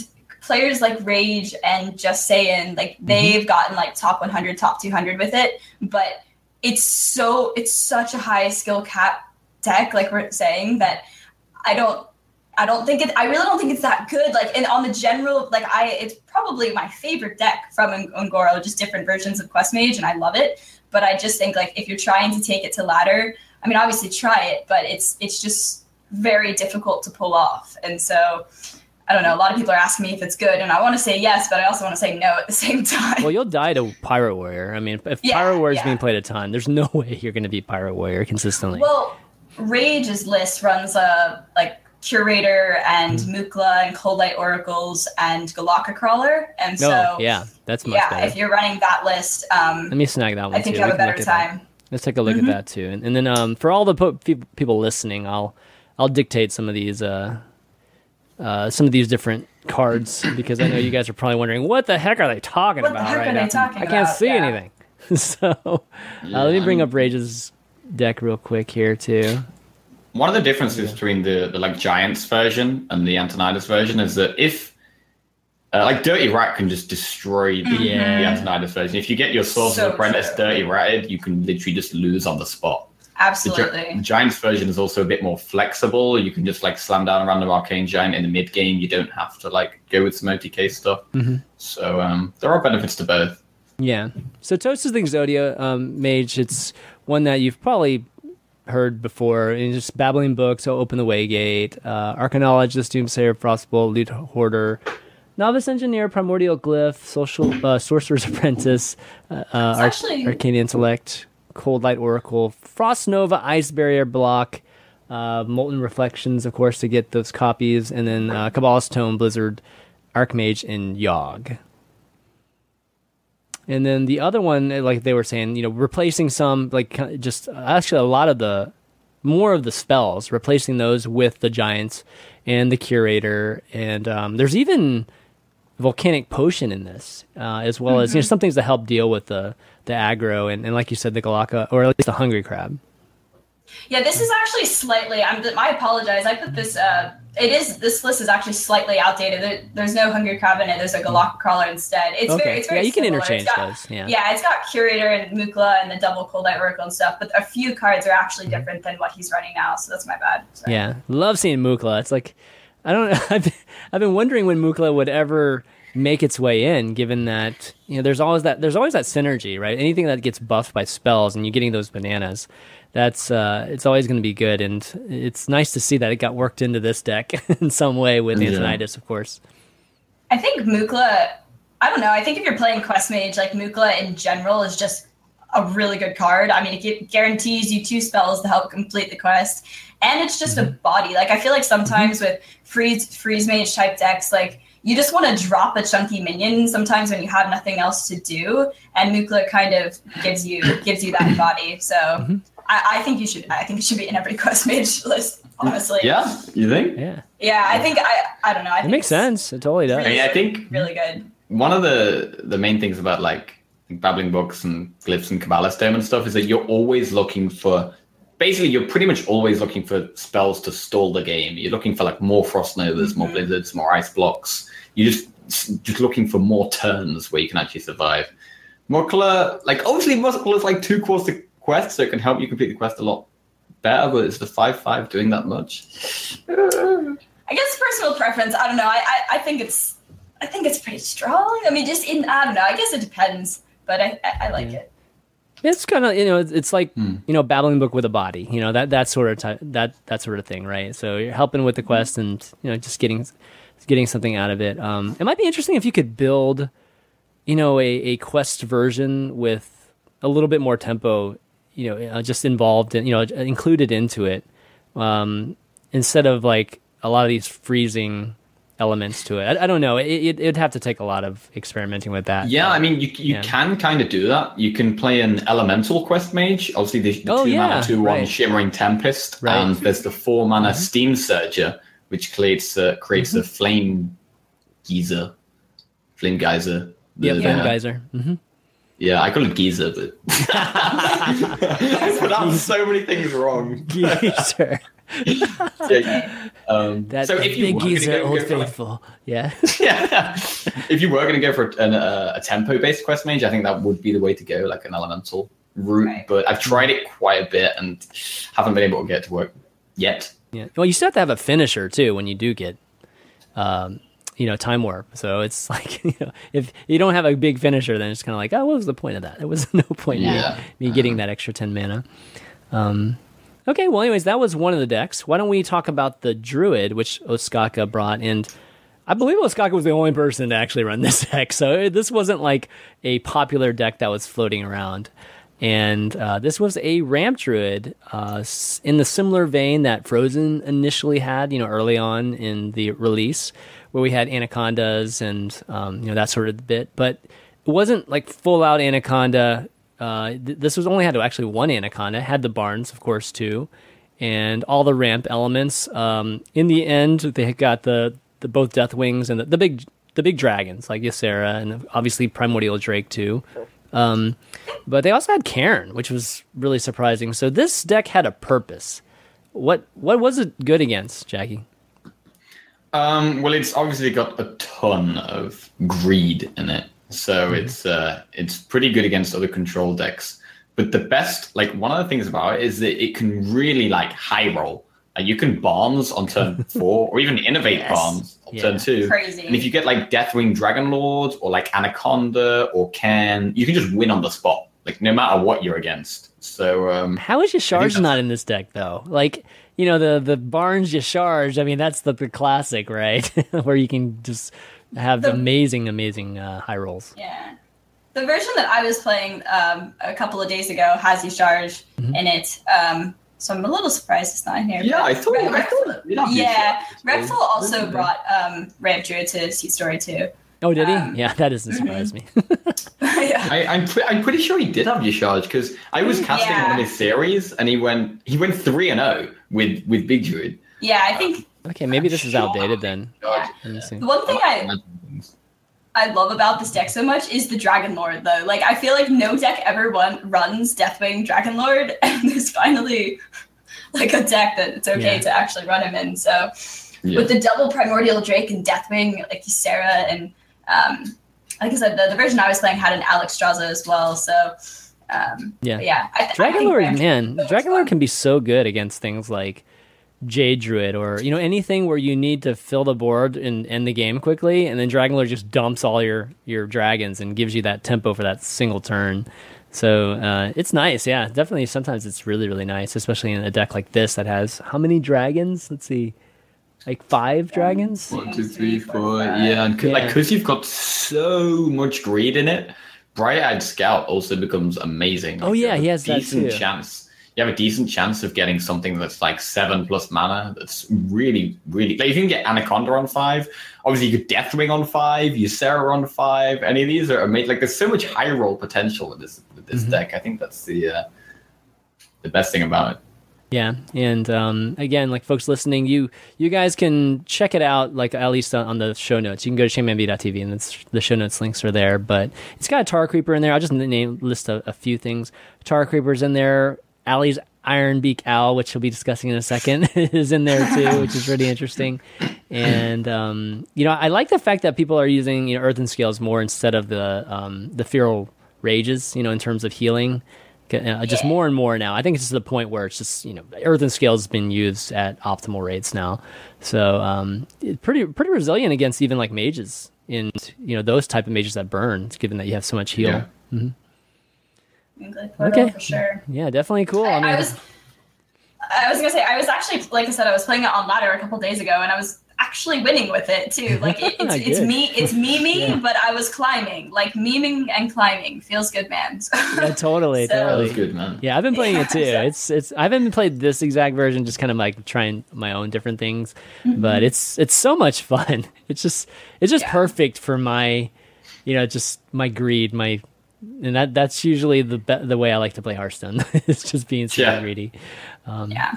players like Rage and Just Saying, like Mm-hmm. they've gotten like top 100, top 200 with it, but it's so it's such a high skill cap deck, like we're saying that I don't. I don't think it. I really don't think it's that good. Like, and on the general, like, I, it's probably my favorite deck from Ung- Un'Goro, just different versions of Quest Mage, and I love it. But I just think, like, if you're trying to take it to ladder, I mean, obviously try it, but it's it's just very difficult to pull off. And so, I don't know. A lot of people are asking me if it's good, and I want to say yes, but I also want to say no at the [laughs] same time. well you'll die to pirate warrior i mean if Yeah, pirate warrior's yeah. being played a ton there's no [laughs] way you're going to beat pirate warrior consistently Well, Rage's list runs a like curator and Hmm. Mukla and Cold Light Oracles and Golakka Crawler, and so oh yeah that's much yeah, better if you're running that list, um, let me snag that one I think too you have We a better look at that. time. Let's take a look Mm-hmm. at that too, and, and then um, for all the po- people listening, I'll I'll dictate some of these uh, uh, some of these different cards because I know you guys are probably wondering what the heck are they talking What the about heck right are they now. talking I can't about? see Yeah. anything, [laughs] so uh, let me bring Yeah. up Rage's deck real quick here too. One of the differences between the, the like Giants version and the Antonidas version is that if uh, like Dirty Rat can just destroy the, Yeah. the Antonidas version. If you get your Sorcerer's So Apprentice true. Dirty Ratted, you can literally just lose on the spot. The, Gi- Absolutely. the Giants version is also a bit more flexible. You can just like slam down a random Arcane Giant in the mid game. You don't have to like go with some OTK stuff. Mhm. So um, there are benefits to both. Yeah. So Toast is the Exodia um, mage. It's one that you've probably heard before. In just babbling books, so Open the Waygate, uh, Arcanologist, Doomsayer, Frostbolt, Loot Hoarder, Novice Engineer, Primordial Glyph, Social uh, Sorcerer's [laughs] Apprentice, uh, uh, Arc- actually- Arcane Intellect, Cold Light Oracle, Frost Nova, Ice Barrier Block, uh, Molten Reflections, of course, to get those copies, and then uh, Cabalist Tome, Blizzard, Archmage, and Yogg. and then the other one, uh, like they were saying, you know, replacing some like just actually a lot of the more of the spells, replacing those with the giants and the curator, and um, there's even volcanic potion in this, uh, as well as you know some things to help deal with the the aggro and, and like you said, the golakka or at least the hungry crab. Yeah, this is actually slightly. I'm. I apologize. I put this. Uh, it is. This list is actually slightly outdated. There, there's no hungry crab in it. There's a golakka crawler instead. It's okay, very. It's very yeah, you can similar. interchange got- those. Yeah. Yeah, it's got curator and Mukla and the double cold light oracle and stuff, but a few cards are actually different than what he's running now. So that's my bad. Sorry. Yeah, love seeing Mukla. It's like I don't. [laughs] I've been, I've been wondering when Mukla would ever make its way in, given that you know there's always that there's always that synergy, right? Anything that gets buffed by spells and you're getting those bananas, that's uh, it's always going to be good, and it's nice to see that it got worked into this deck [laughs] in some way with Yeah. Antonidas, of course. I think Mukla. I don't know. I think if you're playing Quest Mage, like Mukla in general is just a really good card. I mean, it guarantees you two spells to help complete the quest, and it's just a body. Like I feel like sometimes with freeze freeze mage type decks, like you just want to drop a chunky minion sometimes when you have nothing else to do, and Mukla kind of gives you gives you that body. So mm-hmm. I, I think you should. I think it should be in every [laughs] Quest Mage list. Honestly, Yeah, you think? Yeah, yeah. I think I. I don't know. I it think makes sense. It totally does. I mean, I think Really good. one of the the main things about like babbling books and glyphs and Cabalist Tome and stuff is that you're always looking for basically you're pretty much always looking for spells to stall the game. You're looking for like more frost novas, more Mhm. blizzards, more ice blocks. You're just just looking for more turns where you can actually survive. Mukla, like obviously Mukla is like two quarter quest, so it can help you complete the quest a lot better, but it's the five five doing that much. I guess personal preference. I don't know. I, I, I think it's I think it's pretty strong. I mean, just in I don't know. I guess it depends, but I I, I like Yeah. it. It's kind of you know it's, like Hmm. you know babbling book with a body you know that that sort of ty- that that sort of thing right? So you're helping with the quest and you know just getting getting something out of it. Um it might be interesting if you could build you know a, a quest version with a little bit more tempo you know uh, just involved and you know included into it um instead of like a lot of these freezing elements to it i, I don't know it, it, it'd have to take a lot of experimenting with that Yeah, I mean, you you Yeah. can kind of do that. You can play an elemental quest mage. Obviously, the, the Oh, two yeah, mana two one shimmering tempest, Right. and there's the four mana Mhm. steam surger, which creates uh, creates a Mm-hmm. flame geyser, flame geyser. The- yeah Flame geyser hmm yeah, I call it geyser, but [laughs] I pronounced so many things wrong. [laughs] geyser Yeah, um, That, so if you big were gonna geezer, go- old go for, like, faithful. Yeah. yeah. [laughs] If you were going to go for an, uh, a tempo based quest mage, I think that would be the way to go, like an elemental route. Right. But I've tried it quite a bit and haven't been able to get it to work yet. yeah. Well, you still have to have a finisher too when you do get, um, you know, time warp. So it's [laughs] like, you know, if you don't have a big finisher, then it's kind of like, oh, what was the point of that? There was [laughs] no point Yeah. in me, me getting that extra 10 mana. Um, okay. Well, anyways, that was one of the decks. Why don't we talk about the Druid, which Ostkaka brought? And I believe Ostkaka was the only person to actually run [laughs] this deck. So this wasn't like a popular deck that was floating around. And uh, this was a ramp druid uh, in the similar vein that Frozen initially had, you know, early on in the release, where we had anacondas and um, you know that sort of bit. But it wasn't like full out anaconda. Uh, th- this was only had to actually one anaconda. It had the Barnes, of course, too, and all the ramp elements. Um, in the end, they got the the both death wings and the, the big the big dragons like Ysera and obviously Primordial Drake too. Um, but they also had Cairn, which was really surprising. So this deck had a purpose. What what was it good against, Jackie? Um, well, it's obviously got a ton of greed in it, so it's uh, it's pretty good against other control decks. But the best, like one of the things about it is that it can really like high roll. Like you can Barnes on turn [laughs] four, or even innovate Yes. Barnes on Yeah. turn two. Crazy. And if you get like Deathwing Dragon Lord or like Anaconda or Ken, you can just win on the spot, like no matter what you're against. So um, How is Y'Shaarj that's- not in this deck though? Like you know the the Barnes Y'Shaarj. I mean that's the, the classic, right? [laughs] Where you can just have The- amazing, amazing uh, high rolls. Yeah. The version that I was playing um, a couple of days ago has Y'Shaarj Mhm. in it. Um, so I'm a little surprised it's not in here. yeah, I thought, I thought yeah, you. Redfall also brought um, Ramp Druid to Seat Story too. Oh, did he? Um, yeah, that doesn't surprise me. [laughs] yeah. I, I'm pre- I'm pretty sure he did have Y'Shaarj because I was casting Yeah. one of his series and he went he went three and zero with with Big Druid. yeah, I think okay, maybe this is outdated then. yeah. Let me see. the one thing I I love about this deck so much is the Dragon Lord, though. Like, I feel like no deck ever run, runs Deathwing Dragon Lord, [laughs] and there's finally like a deck that it's okay Yeah. to actually run him in. So, Yeah. with the double Primordial Drake and Deathwing, like Ysera, and um, like I said, the, the version I was playing had an Alexstrasza as well. So, um, Yeah. yeah. I, I Dragon Lord, man, looks Dragon can be so good against things like Jade Druid or you know anything where you need to fill the board and end the game quickly, and then Dragon Lord just dumps all your your dragons and gives you that tempo for that single turn. So uh, it's nice, yeah, definitely. Sometimes it's really really nice, especially in a deck like this that has how many dragons? Let's see, like five dragons. One, two, three, four. Yeah, and 'cause- like Yeah. because you've got so much greed in it, Bright Eyed Scout also becomes amazing. Oh, Like, you yeah, he has that decent too. chance. You have a decent chance of getting something that's like seven plus mana. That's really, really. Like you can get Anaconda on five. Obviously, you could Deathwing on five. Ysera on five. Any of these are amazing. Like there's so much high roll potential with this with this Mhm. deck. I think that's the uh, the best thing about it. Yeah, and um, again, like folks listening, you you guys can check it out, like at least on, the show notes. You can go to shamanb.tv, and the show notes links are there. But it's got a Tar Creeper in there. I'll just name list a, a few things. Tar Creeper's in there. Allie's Iron Beak Owl, which we'll be discussing in a second, [laughs] is in there too, which is really interesting. And um, you know, I like the fact that people are using you know Earthen Scales more instead of the um, the Feral Rages. You know, in terms of healing. Uh, just Yeah. more and more now. I think it's to the point where it's just you know Earthen Scales has been used at optimal rates now, so um, pretty pretty resilient against even like mages in you know those type of mages that burn. Given that you have so much heal, Yeah. yeah, England Portal Okay. for sure. Yeah, definitely cool. I, I mean, I was I was gonna say I was actually like I said I was playing it on ladder a couple days ago and I was actually winning with it too. Like it, it's, [laughs] it's me it's meming, Yeah. but I was climbing. Like meming and climbing feels good, man. [laughs] So- yeah, totally, So- totally. was good, man. Yeah, I've been playing it too. [laughs] Yeah. It's it's I haven't played this exact version, just kind of like trying my own different things. But it's it's so much fun. It's just it's just Yeah. perfect for my, you know, just my greed, my, and that that's usually the be- the way I like to play Hearthstone. it's just being so Yeah. greedy. Um, yeah.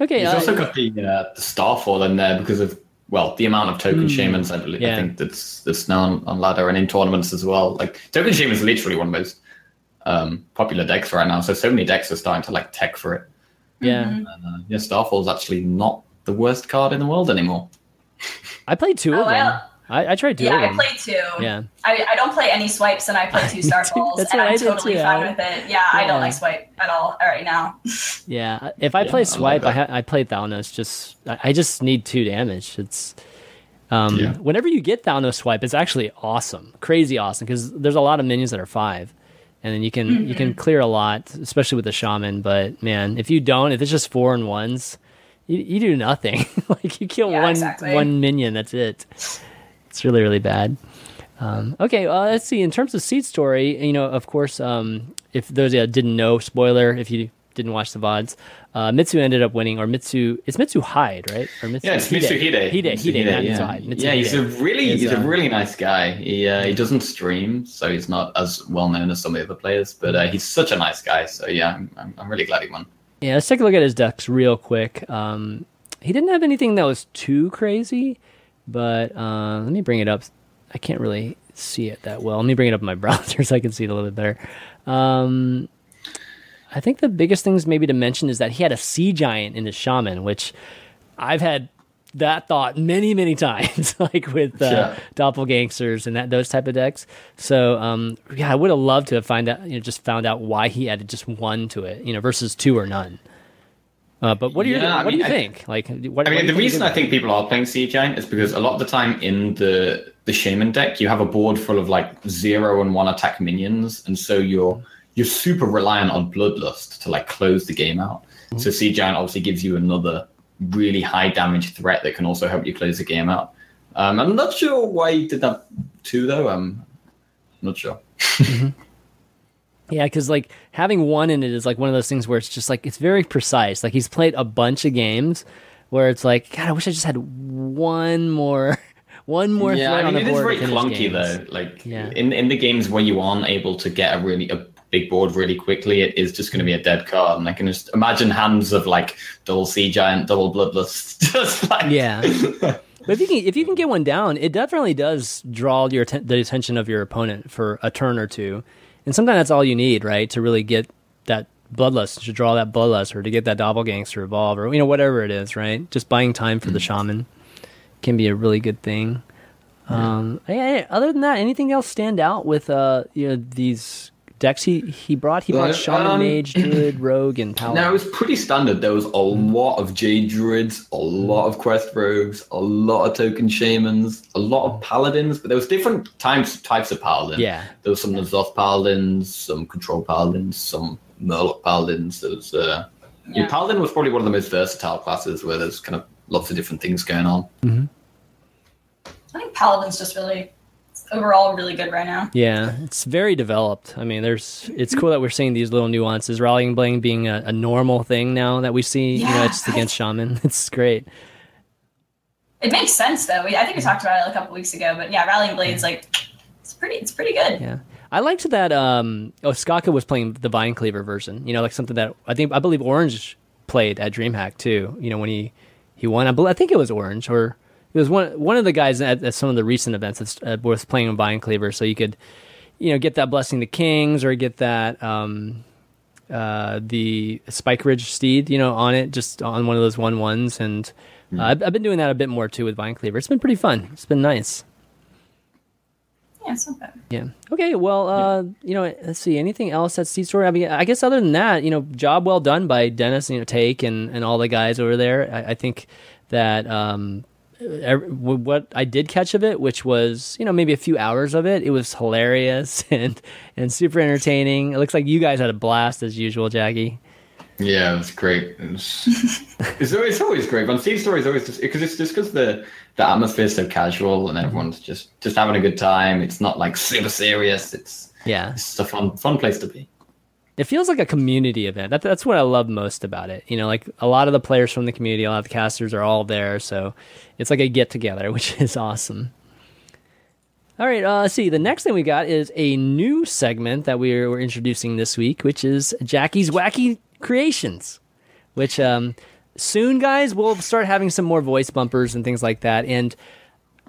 Okay. He's uh, also got the, uh, the Starfall in there because of well the amount of token shamans I. Yeah. I think that's that's now on, on ladder and in tournaments as well. Like token shaman is literally one of the most um, popular decks right now. So so many decks are starting to like tech for it. yeah. Mhm. And, uh, yeah, Starfall's actually not the worst card in the world anymore. I played two Oh, of them. well. I, I tried two Yeah, of I them. played two. yeah. I, I don't play any swipes and I play two Me [laughs] star too. That's and what I I'm did totally too. fine I- with it. Yeah, I don't like swipe at all right now. [laughs] Yeah, if I Yeah, play swipe, I, like ha- I play Thalnos. Just I I just need two damage. It's um, Yeah. whenever you get Thalnos swipe, it's actually awesome, crazy awesome because there's a lot of minions that are five, and then you can you can clear a lot, especially with the shaman. But man, if you don't, if it's just four and ones, you, you do nothing. [laughs] like you kill Yeah, one exactly. one minion, that's it. It's really really bad. Um, okay, uh, let's see. In terms of Seat Story, you know, of course, um, if those that didn't know, spoiler, if you didn't watch the vods, uh, Mitsu ended up winning, or Mitsu, it's Mitsu Hyde, right? Or Mitsu, Yeah, it's Mitsu Hide, Hide, Mitsuhide, not yeah. Mitsu Hyde. Mitsu yeah, he's a really he's uh, a really nice guy. He uh, he doesn't stream, so he's not as well known as some of the other players. But uh, he's such a nice guy. So yeah, I'm, I'm, I'm really glad he won. Yeah, let's take a look at his decks real quick. Um, he didn't have anything that was too crazy, but uh, let me bring it up. I can't really see it that well. Let me bring it up in my [laughs] browser so I can see it a little bit better. Um, I think the biggest things maybe to mention is that he had a sea giant in his shaman, which I've had that thought many many [laughs] times, [laughs] like with uh, Yeah. doppelgangsters and that those type of decks. So um, yeah, I would have loved to have find out, you know, just found out why he added just one to it, you know, versus two or none. Uh, but what do you Yeah, I what do you mean, I- think? Like, what, I mean, the reason I think people are playing Sea Giant is because a lot of the time in the the Shaman deck, you have a board full of like zero and one attack minions, and so you're you're super reliant on Bloodlust to like close the game out. So Sea Giant obviously gives you another really high damage threat that can also help you close the game out. Um, I'm not sure why you did that too, though. I'm not sure. [laughs] Yeah, because like having one in it is like one of those things where it's just like it's very precise. Like he's played a bunch of games where it's like, God, I wish I just had one more, [laughs] One more yeah, threat I mean, the it is very clunky games. though. Like Yeah. in in the games where you aren't able to get a really a big board really quickly, it is just going to be a dead card. And I can just imagine hands of like double sea giant, double bloodlust, [laughs] just like Yeah. [laughs] But if you can if you can get one down, it definitely does draw your atten- the attention of your opponent for a turn or two, and sometimes that's all you need, right, to really get that bloodlust to draw that bloodlust or to get that doppelgangs to revolve or you know whatever it is, right? Just buying time for the shaman can be a really good thing. Um, yeah, yeah, other than that, anything else stand out with uh you know these decks he he brought? He brought No, shaman, um, mage, druid, [clears throat] rogue, and paladin. No, it was pretty standard. There was a lot of Jade Druids, a lot of Quest Rogues, a lot of Token Shamans, a lot of Paladins, but there was different types types of Paladin. Yeah. There was some N'Zoth Paladins, some Control Paladins, some Murloc Paladins. There was, uh, yeah. Yeah. Paladin was probably one of the most versatile classes where there's kind of lots of different things going on. I think Paladin's just really overall really good right now. Yeah, it's very developed. I mean, there's it's cool that we're seeing these little nuances. Rallying Blade being a, a normal thing now that we see. you know, Yeah, it's against Shaman. [laughs] It's great. It makes sense though. We, I think we talked about it a couple weeks ago, but yeah, Rallying Blades like it's pretty it's pretty good. Yeah, I liked that. Um, oh, Skaka was playing the Vine Cleaver version. You know, like something that I think I believe Orange played at DreamHack too. You know, when he he won, I, bel I think it was Orange or it was one one of the guys at, at some of the recent events that's uh, was playing with Vine Cleaver, so you could you know get that blessing the kings or get that um, uh, the Spike Ridge steed, you know, on it just on one of those one ones, and uh, I've, I've been doing that a bit more too with Vine Cleaver. It's been pretty fun. It's been nice. Yeah, it's not bad. Yeah. Okay. Well, uh, you know, let's see. Anything else at Seat Story? I mean, I guess other than that, you know, job well done by Dennis, you know, Take and, and all the guys over there. I, I think that um, ev- what I did catch of it, which was you know maybe a few hours of it, it was hilarious [laughs] and and super entertaining. It looks like you guys had a blast as usual, Jackie. Yeah, it was great. It was, [laughs] it's, always, it's always great. But Seat Story is always just because it's just because the the atmosphere is so casual and everyone's just just having a good time. It's not like super serious. It's Yeah. it's just a fun fun place to be. It feels like a community event. That, that's what I love most about it. You know, like a lot of the players from the community, a lot of the casters are all there, so it's like a get together, [laughs] which is awesome. All right, uh, let's see. The next thing we got is a new segment that we're, we're introducing this week, which is Jackie's Wacky Creations. Which um, soon, guys, we'll start having some more voice bumpers and things like that. And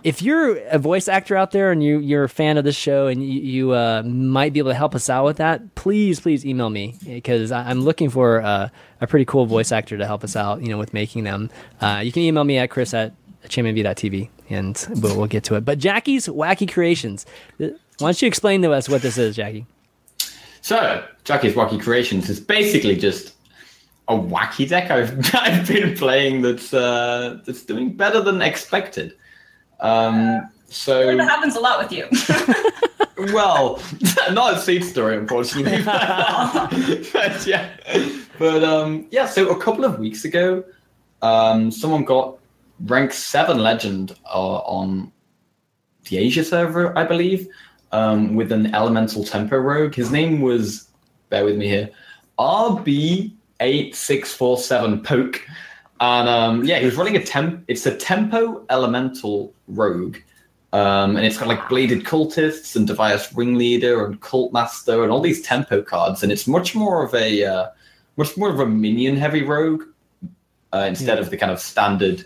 if you're a voice actor out there and you, you're a fan of this show and you, you uh, might be able to help us out with that, please, please email me because I'm looking for uh, a pretty cool voice actor to help us out, you know, with making them. Uh, you can email me at chris at championv.tv and we'll, we'll get to it. But Jackie's Wacky Creations. Why don't you explain to us what this is, Jackie? So Jackie's Wacky Creations is basically just a wacky deck I've [laughs] I've been playing that's uh, that's doing better than expected. Um, so That happens a lot with you. [laughs] well, [laughs] not a Seat Story, unfortunately. [laughs] but yeah, but um, yeah. So a couple of weeks ago, um, someone got rank seven legend uh, on the Asia server, I believe, um, with an elemental tempo rogue. His name was, bear with me here, RB eight six four seven poke. And um, yeah, he was running a temp. It's a tempo elemental rogue, um, and it's got like bladed cultists and Defias Ringleader and cult master and all these tempo cards. And it's much more of a uh, much more of a minion heavy rogue uh, instead of the kind of standard.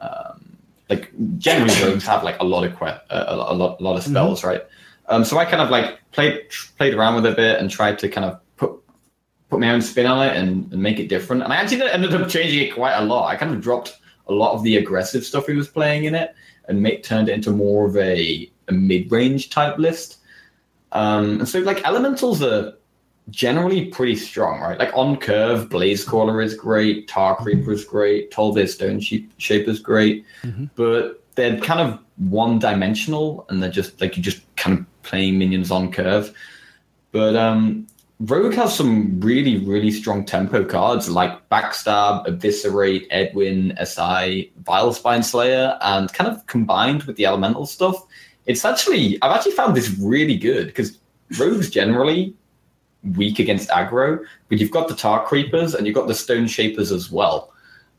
Um, like generally, rogues have like a lot of que- uh, a, a lot a lot of spells, right? Um, so I kind of like played played around with it a bit and tried to kind of put my own spin on it and, and make it different. And I actually ended up changing it quite a lot. I kind of dropped a lot of the aggressive stuff he was playing in it and make, turned it into more of a, a mid range type list. Um, and so like elementals are generally pretty strong, right? Like on curve, Blaze Caller is great, Tar Creeper is great, Tolvir Stone Shape is great, but they're kind of one dimensional and they're just like you just kind of playing minions on curve. But um, Rogue has some really, really strong tempo cards like Backstab, Eviscerate, Edwin, SI, Vile Spine Slayer, and kind of combined with the elemental stuff. It's actually, I've actually found this really good because Rogue's generally weak against aggro, but you've got the Tar Creepers and you've got the Stone Shapers as well.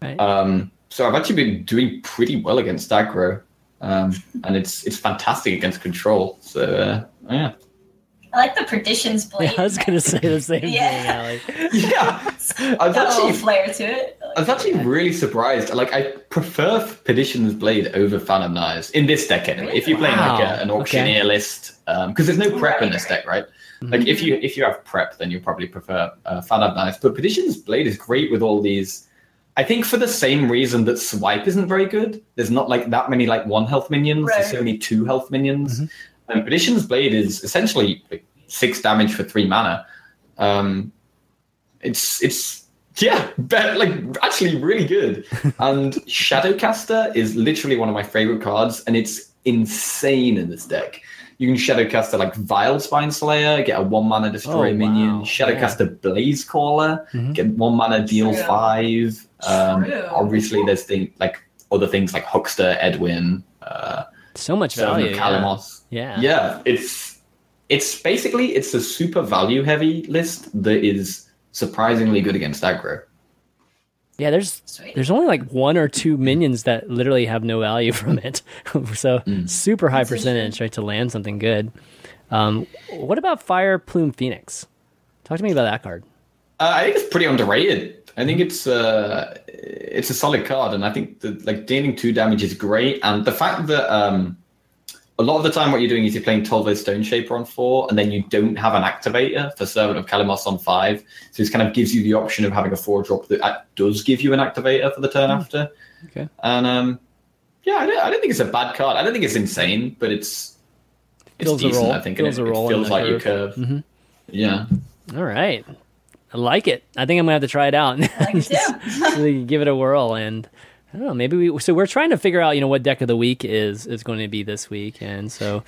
Right. Um, so I've actually been doing pretty well against aggro. um, and it's it's fantastic against control. So uh, yeah. I like the Perdition's blade. Yeah, I was gonna say the same Yeah. thing, Allie. [laughs] Yeah, I was Got a actually flair to it. I was actually really surprised. Like, I prefer Perdition's Blade over Fan of Knives in this deck anyway. If you're playing like a, an Okay. auctioneer list, because there's no prep in this right. deck, right? Like, if you if you have prep, then you'll probably prefer uh, Fan of Knives. But Perdition's Blade is great with all these. I think for the same reason that Swipe isn't very good. There's not like that many like one health minions. There's Right. only two health minions. Mhm. And Perdition's Blade is essentially six damage for three mana. Um, it's it's yeah, bet, like actually really good. [laughs] and Shadowcaster is literally one of my favorite cards, and it's insane in this deck. You can Shadowcaster like Vile Spine Slayer, get a one mana destroy Oh, minion. wow. Shadowcaster Blaze Caller, Mhm. get one mana deal True. five. Um, True. obviously, there's things like other things like Huckster, Edwin, uh, So much Servant value. of Yeah. Kalimos yeah. yeah it's it's basically it's a super value heavy list that is surprisingly good against aggro Yeah, there's Sweet. there's only like one or two minions that literally have no value [laughs] from it. [laughs] so Mm. super high That's percentage right to land something good. Um, what about Fire Plume Phoenix? Talk to me about that card. Uh, i think it's pretty underrated i think it's uh it's a solid card and i think that like dealing two damage is great and the fact that um a lot of the time what you're doing is you're playing Tol'vir Stone Shaper on four, and then you don't have an activator for Servant of Kalimos on five. So it kind of gives you the option of having a four drop that uh, does give you an activator for the turn after. Okay. And um, yeah, I don't, I don't think it's a bad card. I don't think it's insane, but it's it's decent. I think a it, it feels like your curve. curve. Mhm. Yeah. All right. I like it. I think I'm gonna have to try it out. I like it too. [laughs] really give it a whirl and I don't know. Maybe we. So we're trying to figure out, you know, what deck of the week is is going to be this week, and so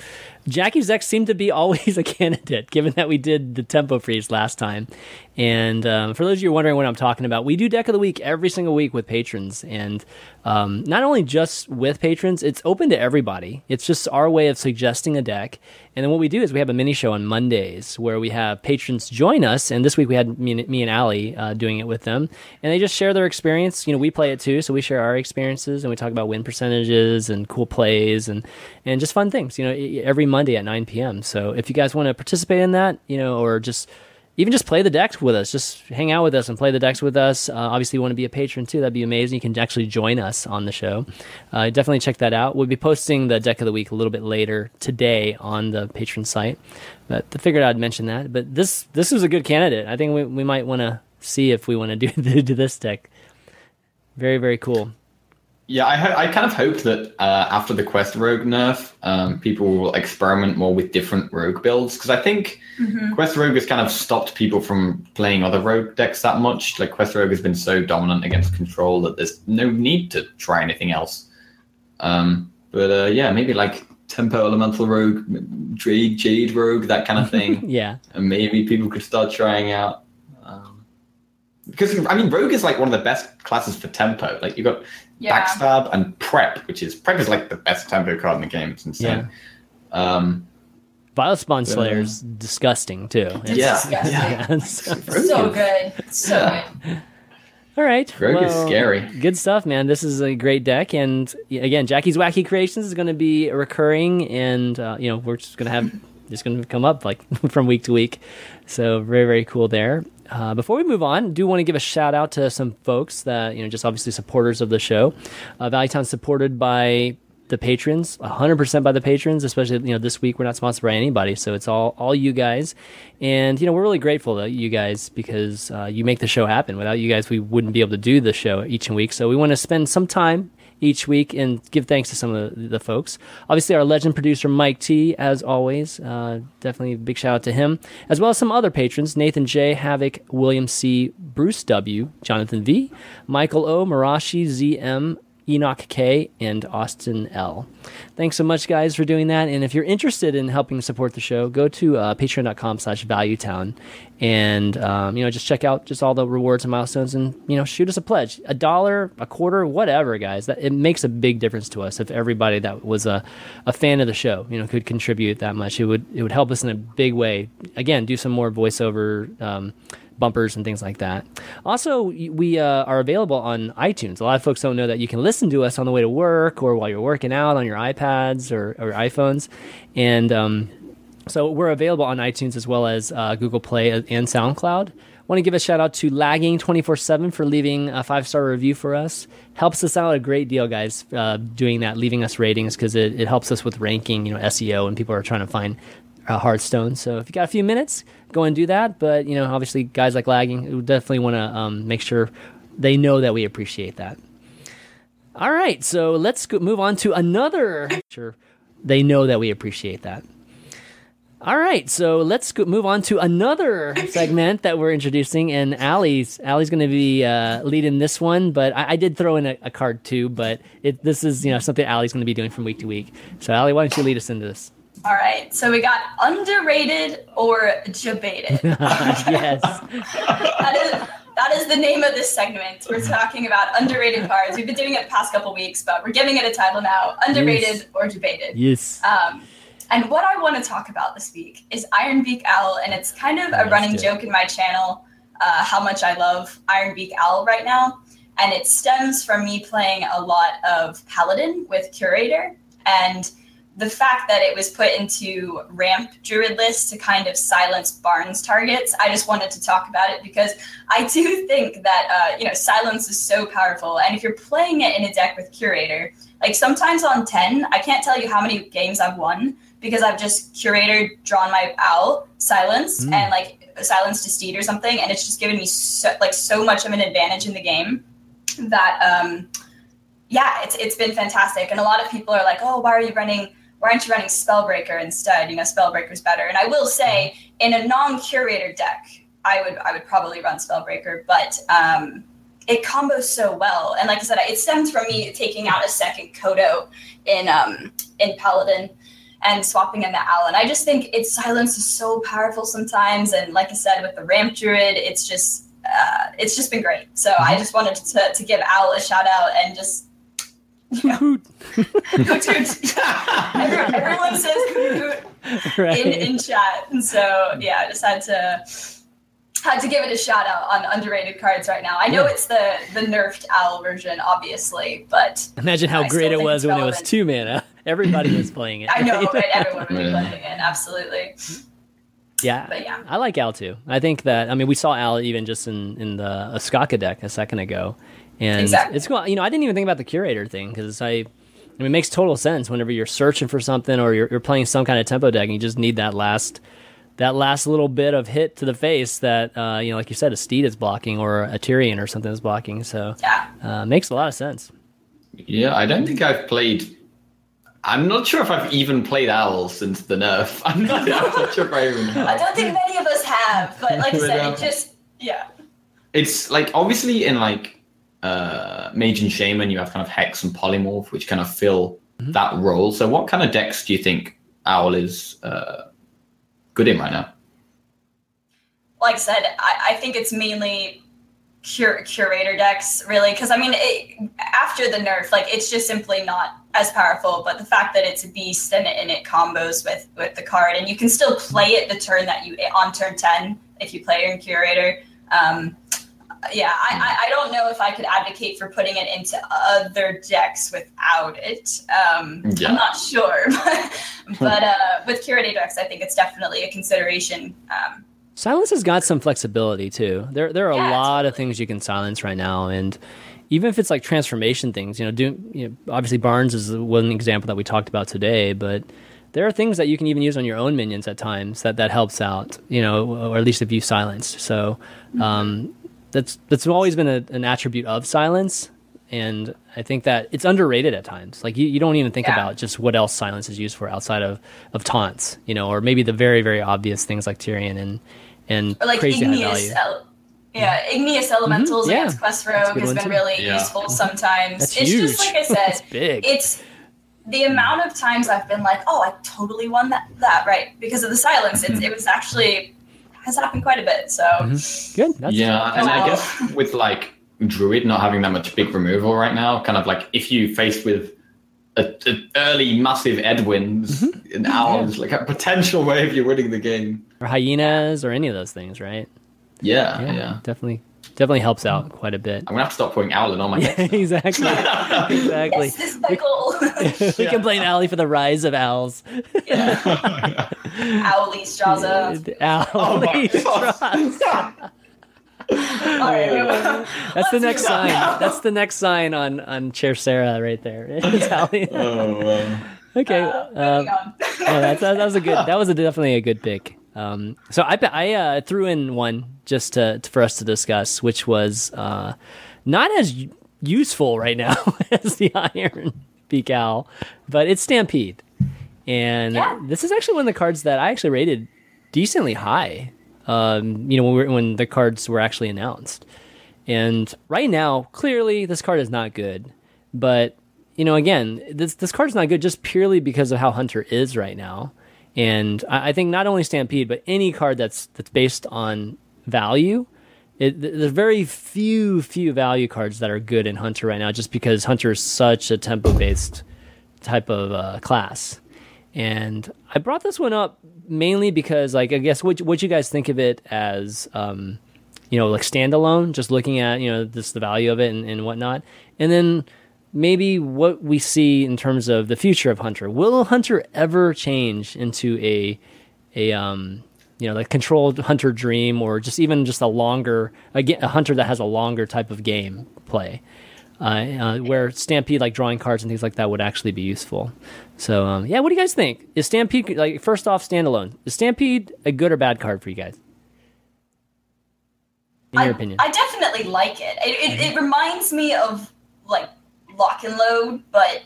Jackie's deck seemed to be [laughs] always a candidate, given that we did the tempo freeze last time. And um, for those of you're wondering what I'm talking about, we do deck of the week every single week with patrons, and um, not only just with patrons, it's open to everybody. It's just our way of suggesting a deck, and then what we do is we have a mini show on Mondays where we have patrons join us, and this week we had me and, me and Allie uh, doing it with them, and they just share their experience. You know, we play it too, so we share our experiences and we talk about win percentages and cool plays and and just fun things. You know, every Monday at 9 p.m. So if you guys want to participate in that, you know, or just even just play the decks with us, just hang out with us and play the decks with us. Uh, obviously, you want to be a patron too. That'd be amazing. You can actually join us on the show. Uh, definitely check that out. We'll be posting the deck of the week a little bit later today on the patron site. But I figured I'd mention that. But this this was a good candidate. I think we, we might want to see if we want to [laughs] do, do this deck. Very very cool. Yeah, I, ho- I kind of hope that uh, after the Quest Rogue nerf, um, people will experiment more with different Rogue builds because I think Mhm. Quest Rogue has kind of stopped people from playing other Rogue decks that much. Like Quest Rogue has been so dominant against Control that there's no need to try anything else. Um, but uh, yeah, maybe like Tempo Elemental Rogue, Jade, Jade Rogue, that kind of [laughs] thing, Yeah. and maybe people could start trying out. Um, because I mean, Rogue is like one of the best classes for tempo. Like you've got Yeah. backstab and prep, which is prep is like the best tempo card in the game. It's insane. Um, Vile Spine Slayer's disgusting too. It's- Yeah, disgusting. [laughs] yeah, it's- So good. So Yeah. good. All right. Rogue is scary. Good stuff, man. This is a great deck, and again, Jackie's Wacky Creations is going to be recurring, and uh, you know we're just going to have just going to come up like [laughs] from week to week. So very very cool there. Uh, before we move on, do want to give a shout out to some folks that you know just obviously supporters of the show. Uh, Valuetown supported by the patrons 100% by the patrons especially you know this week we're not sponsored by anybody so it's all all you guys. And you know we're really grateful to you guys because uh, you make the show happen. Without you guys we wouldn't be able to do the show each and week. So we want to spend some time each week and give thanks to some of the, the folks. Obviously our legend producer mike t as always uh, definitely a big shout out to him as well as some other patrons. Nathan j havoc william c bruce w jonathan v michael o marashi zm Enoch K, and Austin L. Thanks so much, guys, for doing that. And if you're interested in helping support the show, go to uh, patreon.com slash valuetown and, um, you know, just check out just all the rewards and milestones and, you know, shoot us a pledge. A dollar, a quarter, whatever, guys. That It makes a big difference to us if everybody that was a, a fan of the show, you know, could contribute that much. It would, it would help us in a big way. Again, do some more voiceover um, bumpers and things like that. Also, we uh, are available on iTunes. A lot of folks don't know that you can listen to us on the way to work or while you're working out on your iPads or, or iPhones, and um, so we're available on iTunes as well as uh, Google Play and SoundCloud. Want to give a shout out to Lagging 24 7 for leaving a five star review for us. Helps us out a great deal, guys, uh, doing that, leaving us ratings because it, it helps us with ranking, you know, SEO, and people are trying to find uh, Hearthstone. So if you got a few minutes, go and do that. But, you know, obviously, guys like Lagging, we definitely want to um, make sure they know that we appreciate that. All right, so let's go, move on to another. Sure, they know that we appreciate that. All right, so let's go, move on to another segment that we're introducing, and Allie's Allie's going to be uh, leading this one, but I, I did throw in a, a, card too. But it, this is you know something Allie's going to be doing from week to week. So Allie, why don't you lead us into this? All right, so we got underrated or debated. [laughs] yes, that is that is the name of this segment. We're talking about underrated cards. We've been doing it the past couple weeks, but we're giving it a title now: underrated yes. or debated. Yes. Um, and what I want to talk about this week is Ironbeak Owl, and it's kind of a running joke in my channel uh, how much I love Ironbeak Owl right now. And it stems from me playing a lot of Paladin with Curator, and the fact that it was put into ramp druid list to kind of silence Barnes targets. I just wanted to talk about it because I do [laughs] think that uh, you know silence is so powerful, and if you're playing it in a deck with Curator, like sometimes on ten, I can't tell you how many games I've won because I've just curator drawn my owl silence mm. and like silence to steed or something, and it's just given me so, like so much of an advantage in the game that um, yeah, it's it's been fantastic. And a lot of people are like, oh, why are you running? Why aren't you running Spellbreaker instead? You know, Spellbreaker's better. And I will say, in a non-curator deck, I would I would probably run Spellbreaker, but um, it combos so well. And like I said, it stems from me taking out a second Kodo in um, in Paladin and swapping in the owl. And I just think its silence is so powerful sometimes. And like I said, with the ramp druid, it's just uh, it's just been great. So mm-hmm. I just wanted to, to give Owl a shout out and just you [laughs] know, everyone says hoot right. in, in chat. And so yeah, I just had to had to give it a shout out on underrated cards right now. I know yeah. it's the the nerfed owl version, obviously, but imagine how great it was when it was two mana. Everybody was playing it. I know, right? [laughs] Everyone was playing it. Absolutely. Yeah, but yeah, I like Al too. I think that I mean we saw Al even just in in the Ostkaka deck a second ago, and exactly. it's cool. You know, I didn't even think about the curator thing because I, I mean, it makes total sense whenever you're searching for something or you're, you're playing some kind of tempo deck and you just need that last that last little bit of hit to the face that uh, you know, like you said, a steed is blocking or a Tirion or something is blocking. So yeah, uh, makes a lot of sense. Yeah, I don't think I've played. I'm not sure if I've even played Owl since the nerf. [laughs] I'm not, I'm not sure if I even have. [laughs] I don't think many of us have, but like I [laughs] said, it just yeah. It's like obviously in like uh, Mage and Shaman, you have kind of Hex and Polymorph, which kind of fill mm-hmm. that role. So, what kind of decks do you think Owl is uh, good in right now? Like I said, I, I think it's mainly cur- curator decks, really, because I mean, it, after the nerf, like it's just simply not as powerful. But the fact that it's a beast and it, and it combos with with the card, and you can still play it the turn that you on turn ten if you play in curator. Um, yeah, I, I don't know if I could advocate for putting it into other decks without it. Um, yeah. I'm not sure, [laughs] but uh, with curated decks, I think it's definitely a consideration. Um, silence has got some flexibility too. There, there are yeah, a lot totally. of things you can silence right now, and even if it's like transformation things, you know, do you know, obviously Barnes is one example that we talked about today, but there are things that you can even use on your own minions at times that that helps out, you know, or at least if you silenced. So. Um, that's that's always been a, an attribute of silence and I think that it's underrated at times. Like you, you don't even think yeah. about just what else silence is used for outside of, of taunts, you know, or maybe the very very obvious things like tirion and and or like crazy igneous, el- yeah, igneous mm-hmm. elementals mm-hmm. yeah. against Quest Rogue has been too. really yeah. useful sometimes. That's it's huge. just like I said, [laughs] it's big. It's the amount of times I've been like, oh, I totally won that that right because of the silence. It's, it was actually has happened quite a bit. So mm-hmm. good. That's yeah, and I guess with like Druid not having that much big removal right now, kind of like if you faced with a, a early massive Edwin's mm-hmm. an hour yeah. like a potential way of you winning the game. Or hyenas or any of those things, right? Yeah, Yeah, yeah. definitely, definitely helps out quite a bit. I'm gonna have to stop putting Owlin on my [laughs] Yeah, deck. exactly, [laughs] exactly. Yes, this is my goal. [laughs] we can blame Allie for the rise of owls. [laughs] Owly Straza. [laughs] Oh my Owly God. Straza. All right, wait, wait. That's the Let's next sign. now. That's the next sign on on Chair Sarah right there. It's Allie. oh, um, okay. Uh, um, moving yeah, that's, that was a good. That was a, definitely a good pick. Um, so I I uh, threw in one just to, for us to discuss, which was uh, not as useful right now as the Iron Beak Owl, but it's Stampede, and Yeah. this is actually one of the cards that I actually rated decently high. Um, you know, when, we were, when the cards were actually announced, and right now, clearly, this card is not good. But you know, again, this this card's not good just purely because of how Hunter is right now. And I, I think not only Stampede, but any card that's that's based on value, it, there's very few few value cards that are good in Hunter right now, just because Hunter is such a tempo based type of uh, class. And I brought this one up mainly because, like, I guess what what you guys think of it as, um, you know, like standalone, just looking at you know this the value of it and, and whatnot, and then maybe what we see in terms of the future of Hunter. Will Hunter ever change into a a um you know like controlled Hunter Dream or just even just a longer again a Hunter that has a longer type of game play? Uh, uh, where Stampede, like drawing cards and things like that, would actually be useful. So, um, yeah, what do you guys think? Is Stampede like first off standalone? Is Stampede a good or bad card for you guys? In your I, opinion, Mm-hmm. I definitely like it. It, it. it reminds me of like lock and load, but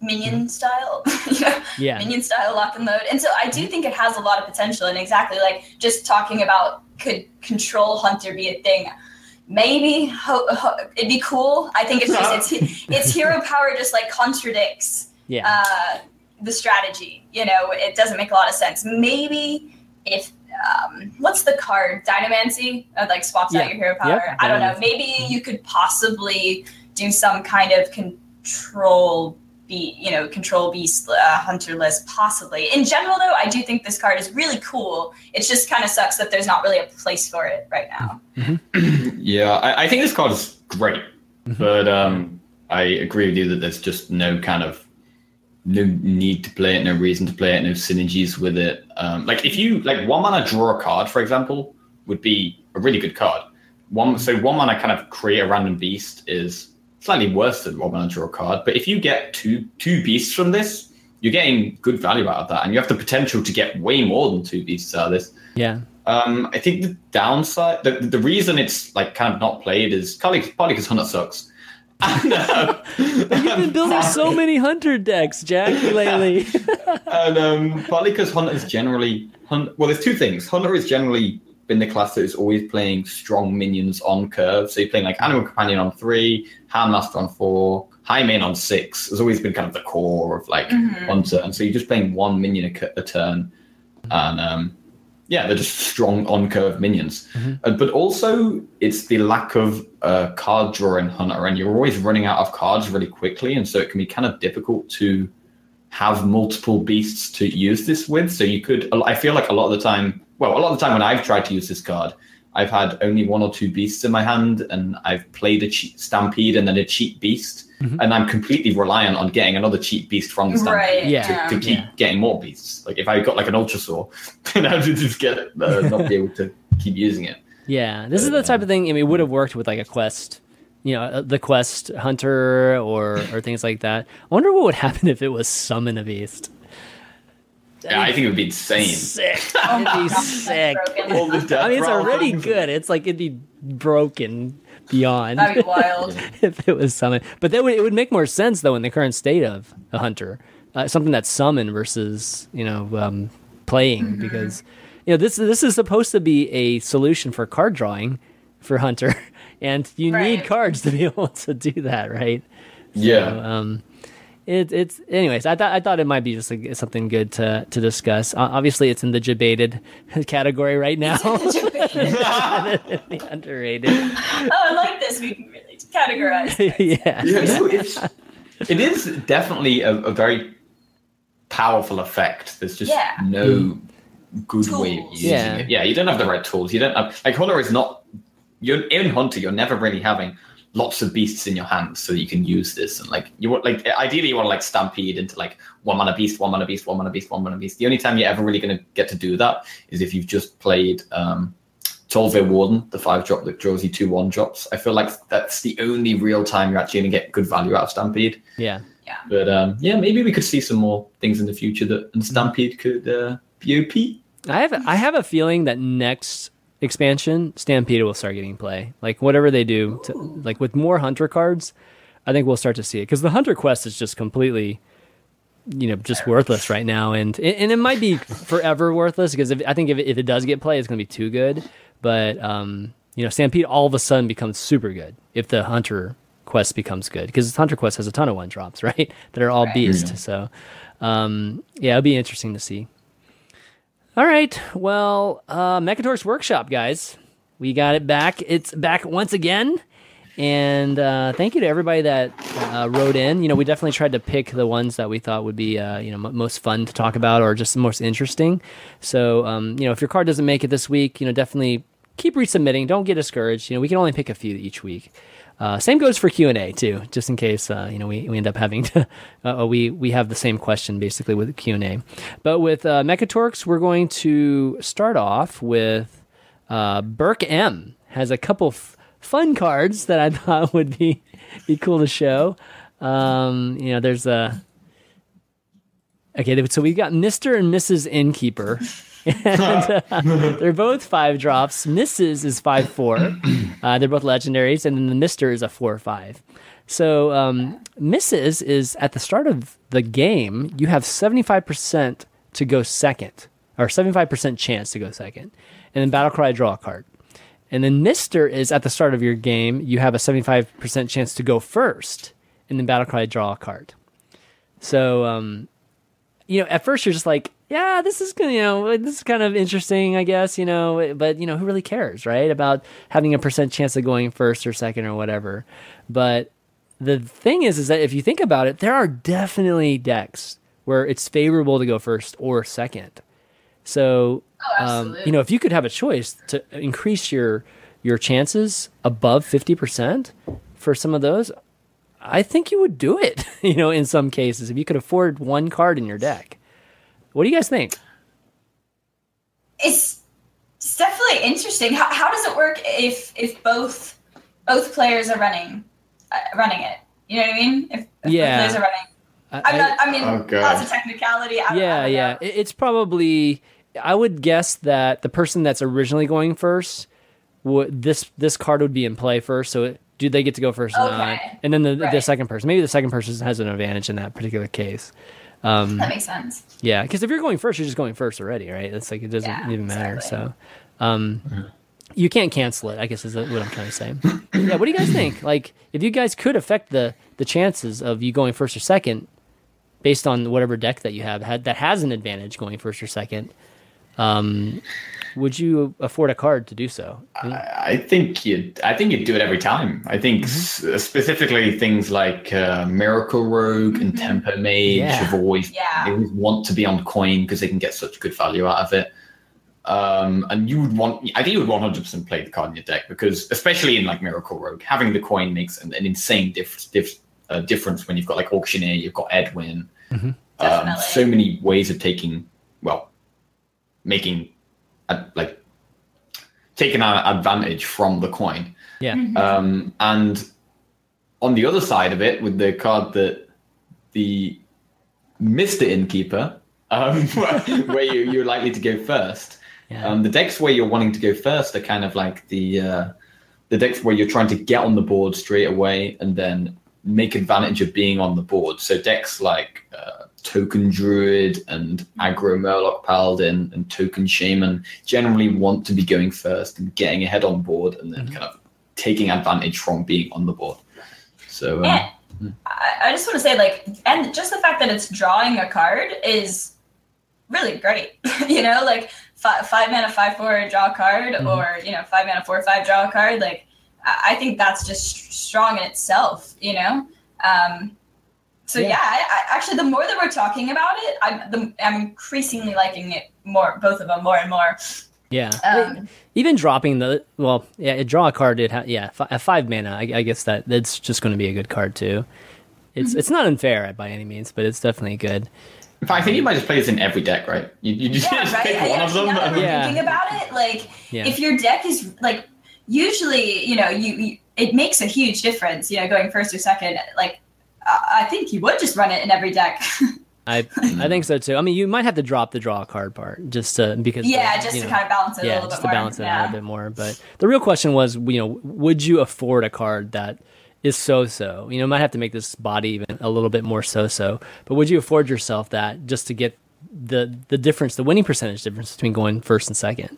minion style. [laughs] you know? Mm-hmm. Yeah. Minion style lock and load. And so I do think it has a lot of potential. And exactly like just talking about could control hunter be a thing? Maybe ho- ho- it'd be cool. I think it's just it's [laughs] its hero power just like contradicts yeah, uh, the strategy. You know, it doesn't make a lot of sense. Maybe if um, what's the card Dinomancy uh, like swaps Yeah. out your hero power. Yep, I don't know. Maybe you could possibly do some kind of control. Be you know control beast uh, hunter list possibly. In general though, I do think this card is really cool. It just kind of sucks that there's not really a place for it right now. yeah, I, I think this card is great, but um, I agree with you that there's just no kind of no need to play it, no reason to play it, no synergies with it. Um, like if you like one mana draw a card, for example, would be a really good card. One so one mana kind of create a random beast is slightly worse than one mana draw a card. But if you get two two beasts from this, you're getting good value out of that, and you have the potential to get way more than two beasts out of this. yeah, Um, I think the downside, the, the reason it's like kind of not played is partly because Hunter sucks. [laughs] And, uh, You've been building so [laughs] many Hunter decks, Jack, lately. [laughs] and um, partly because Hunter is generally well, there's two things. Hunter is generally been the class that is always playing strong minions on curve. So you're playing like Animal Companion on three, Houndmaster on four, Highmane on six. Has always been kind of the core of like Mhm. one turn. So you're just playing one minion a, a turn, and um, yeah, they're just strong on curve minions. Uh, but also, it's the lack of uh, card draw in Hunter, and you're always running out of cards really quickly, and so it can be kind of difficult to have multiple beasts to use this with. So you could, I feel like a lot of the time, well, a lot of the time when I've tried to use this card, I've had only one or two beasts in my hand, and I've played a cheap stampede and then a cheap beast, Mhm. and I'm completely reliant on getting another cheap beast from the stampede Right. Yeah. to keep Yeah. getting more beasts. Like if I got like an Ultrasaur, [laughs] then I would just get it, uh, not be able to keep using it. Yeah, this is the type of thing. I mean, it would have worked with like a quest, you know, uh, the quest hunter or or things like that. I wonder what would happen if it was summon a beast. Yeah, I think it would be insane. Sick. [laughs] It'd be [laughs] sick. broken. All the death I mean, it's already good. It's like it'd be broken beyond That'd be [laughs] wild. if it was summoned. But that would it would make more sense though in the current state of a hunter, uh, something that's summoned versus you know um, playing Mm-hmm. because you know this this is supposed to be a solution for card drawing for hunter, and you need cards to be able to do that, right? Yeah. Um, it, it's anyways. I thought I thought it might be just like, something good to to discuss. Uh, obviously, it's in the debated [laughs] category right now. [laughs] the underrated. oh, I like this. We can really categorize. [laughs] yeah. Yeah, no, it's, it is definitely a, a very powerful effect. There's just Yeah. no good way of using Yeah. it. Yeah, you don't have the right tools. You don't have like Hunter is not. You're in Hunter. You're never really having lots of beasts in your hands, so you can use this and like you want like ideally you want to like stampede into like one mana beast, one mana beast, one mana beast, one mana beast. The only time you're ever really going to get to do that is if you've just played um, Tol'vir Warden, the five drop that draws you two one drops. I feel like that's the only real time you're actually going to get good value out of Stampede. Yeah. Yeah. But um, yeah, maybe we could see some more things in the future that and Stampede could uh, be OP. I have I have a feeling that next expansion Stampede will start getting play. Like whatever they do, to, like with more hunter cards, I think we'll start to see it because the hunter quest is just completely, you know, just worthless right now, and and it might be forever worthless because if, I think if it, if it does get play, it's going to be too good. But um, you know, Stampede all of a sudden becomes super good if the hunter quest becomes good because hunter quest has a ton of one drops, [laughs] right? That are all Right. beast. So um, yeah, it'll be interesting to see. All right. Well, uh, Mechator's Workshop, guys. We got it back. It's back once again. And uh, thank you to everybody that uh, wrote in. You know, we definitely tried to pick the ones that we thought would be, uh, you know, m- most fun to talk about or just the most interesting. So, um, you know, if your card doesn't make it this week, you know, definitely keep resubmitting. Don't get discouraged. You know, we can only pick a few each week. Uh, same goes for Q and A too, just in case uh, you know we, we end up having [laughs] to uh, we we have the same question basically with Q and A. But with uh, Mechatorks, we're going to start off with uh, Burke M has a couple f- fun cards that I [laughs] thought would be be cool to show. Um, you know, there's a okay. So we've got Mister and Mrs. Innkeeper. [laughs] and uh, [laughs] they're both five drops. Mrs. is five four. [clears throat] Uh, they're both legendaries, and then the Mister is a four five. So um, Mrs. is at the start of the game. You have seventy five percent to go second, or seventy five percent chance to go second, and then battle cry draw a card. And then Mister is at the start of your game. You have a seventy five percent chance to go first, and then battle cry draw a card. So um, you know, at first you're just like, yeah, this is you know, this is kind of interesting, I guess, you know, but you know, who really cares, right? About having a percent chance of going first or second or whatever. But the thing is, is that if you think about it, there are definitely decks where it's favorable to go first or second. So, Oh, um, you know, if you could have a choice to increase your your chances above fifty percent for some of those, I think you would do it. [laughs] You know, in some cases, if you could afford one card in your deck. What do you guys think? it's, it's definitely interesting. How, how does it work if if both both players are running uh, running it? You know what I mean? If, if Yeah. both players are running. I- I'm I- not. I mean, Oh, God. lots of technicality. I don't, I yeah, don't yeah. know. It's probably. I would guess that the person that's originally going first, would this this card would be in play first. So it, do they get to go first or not? Okay. And then the the second person, maybe the second person has an advantage in that particular case. Um, That makes sense. Yeah, because if you're going first, you're just going first already, right? It's like it doesn't Yeah, even matter. exactly. So, um, you can't cancel it. I guess is what I'm trying to say. yeah. What do you guys think? Like, if you guys could affect the the chances of you going first or second, based on whatever deck that you have had that has an advantage going first or second, um, would you afford a card to do so? I think you. I think you'd do it every time. I think Mm-hmm. s- specifically things like uh, Miracle Rogue and Tempo Mage Yeah. have always Yeah. they always want to be on coin because they can get such good value out of it. Um, and you would want. I think you would one hundred percent play the card in your deck because, especially in like Miracle Rogue, having the coin makes an, an insane diff, diff, uh, difference when you've got like Auctioneer, you've got Edwin. Mhm. Um, so many ways of taking, well, making uh, like taking an advantage from the coin. Yeah. Um, and on the other side of it, with the card that the Mister Innkeeper, um, [laughs] where you, you're likely to go first. Yeah. Um, the decks where you're wanting to go first are kind of like the uh, the decks where you're trying to get on the board straight away and then make advantage of being on the board. So decks like uh, Token Druid and Aggro Murloc Paladin and Token Shaman generally want to be going first and getting ahead on board and then kind of taking advantage from being on the board. So um, And I, I just want to say, like, and just the fact that it's drawing a card is really great. [laughs] you know, like five, five mana, five four, draw a card, Mhm. or you know, five mana, four five, draw a card. Like, I, I think that's just strong in itself. You know. Um, so Yeah. yeah, I, I, actually, the more that we're talking about it, I'm the, I'm increasingly liking it more both of them more and more. Yeah. Um, Even dropping the well, yeah, draw a card did ha- yeah fi- at five mana. I, I guess that that's just going to be a good card too. It's Mm-hmm. it's not unfair by any means, but it's definitely good. In fact, I think you might just play this in every deck, right? You, you just yeah, [laughs] right. pick I one of them. now that I'm Yeah. thinking about it, like Yeah. if your deck is like usually, you know, you, you it makes a huge difference. You know, going first or second. Like I I think you would just run it in every deck. [laughs] I I think so too. I mean, you might have to drop the draw card part just to because yeah, the- just to know, kind of balance it a yeah, little just bit to more. balance it yeah. out a bit more. But the real question was, you know, would you afford a card that is so-so? You know, might have to make this body even a little bit more so-so. But would you afford yourself that just to get the the difference, the winning percentage difference between going first and second?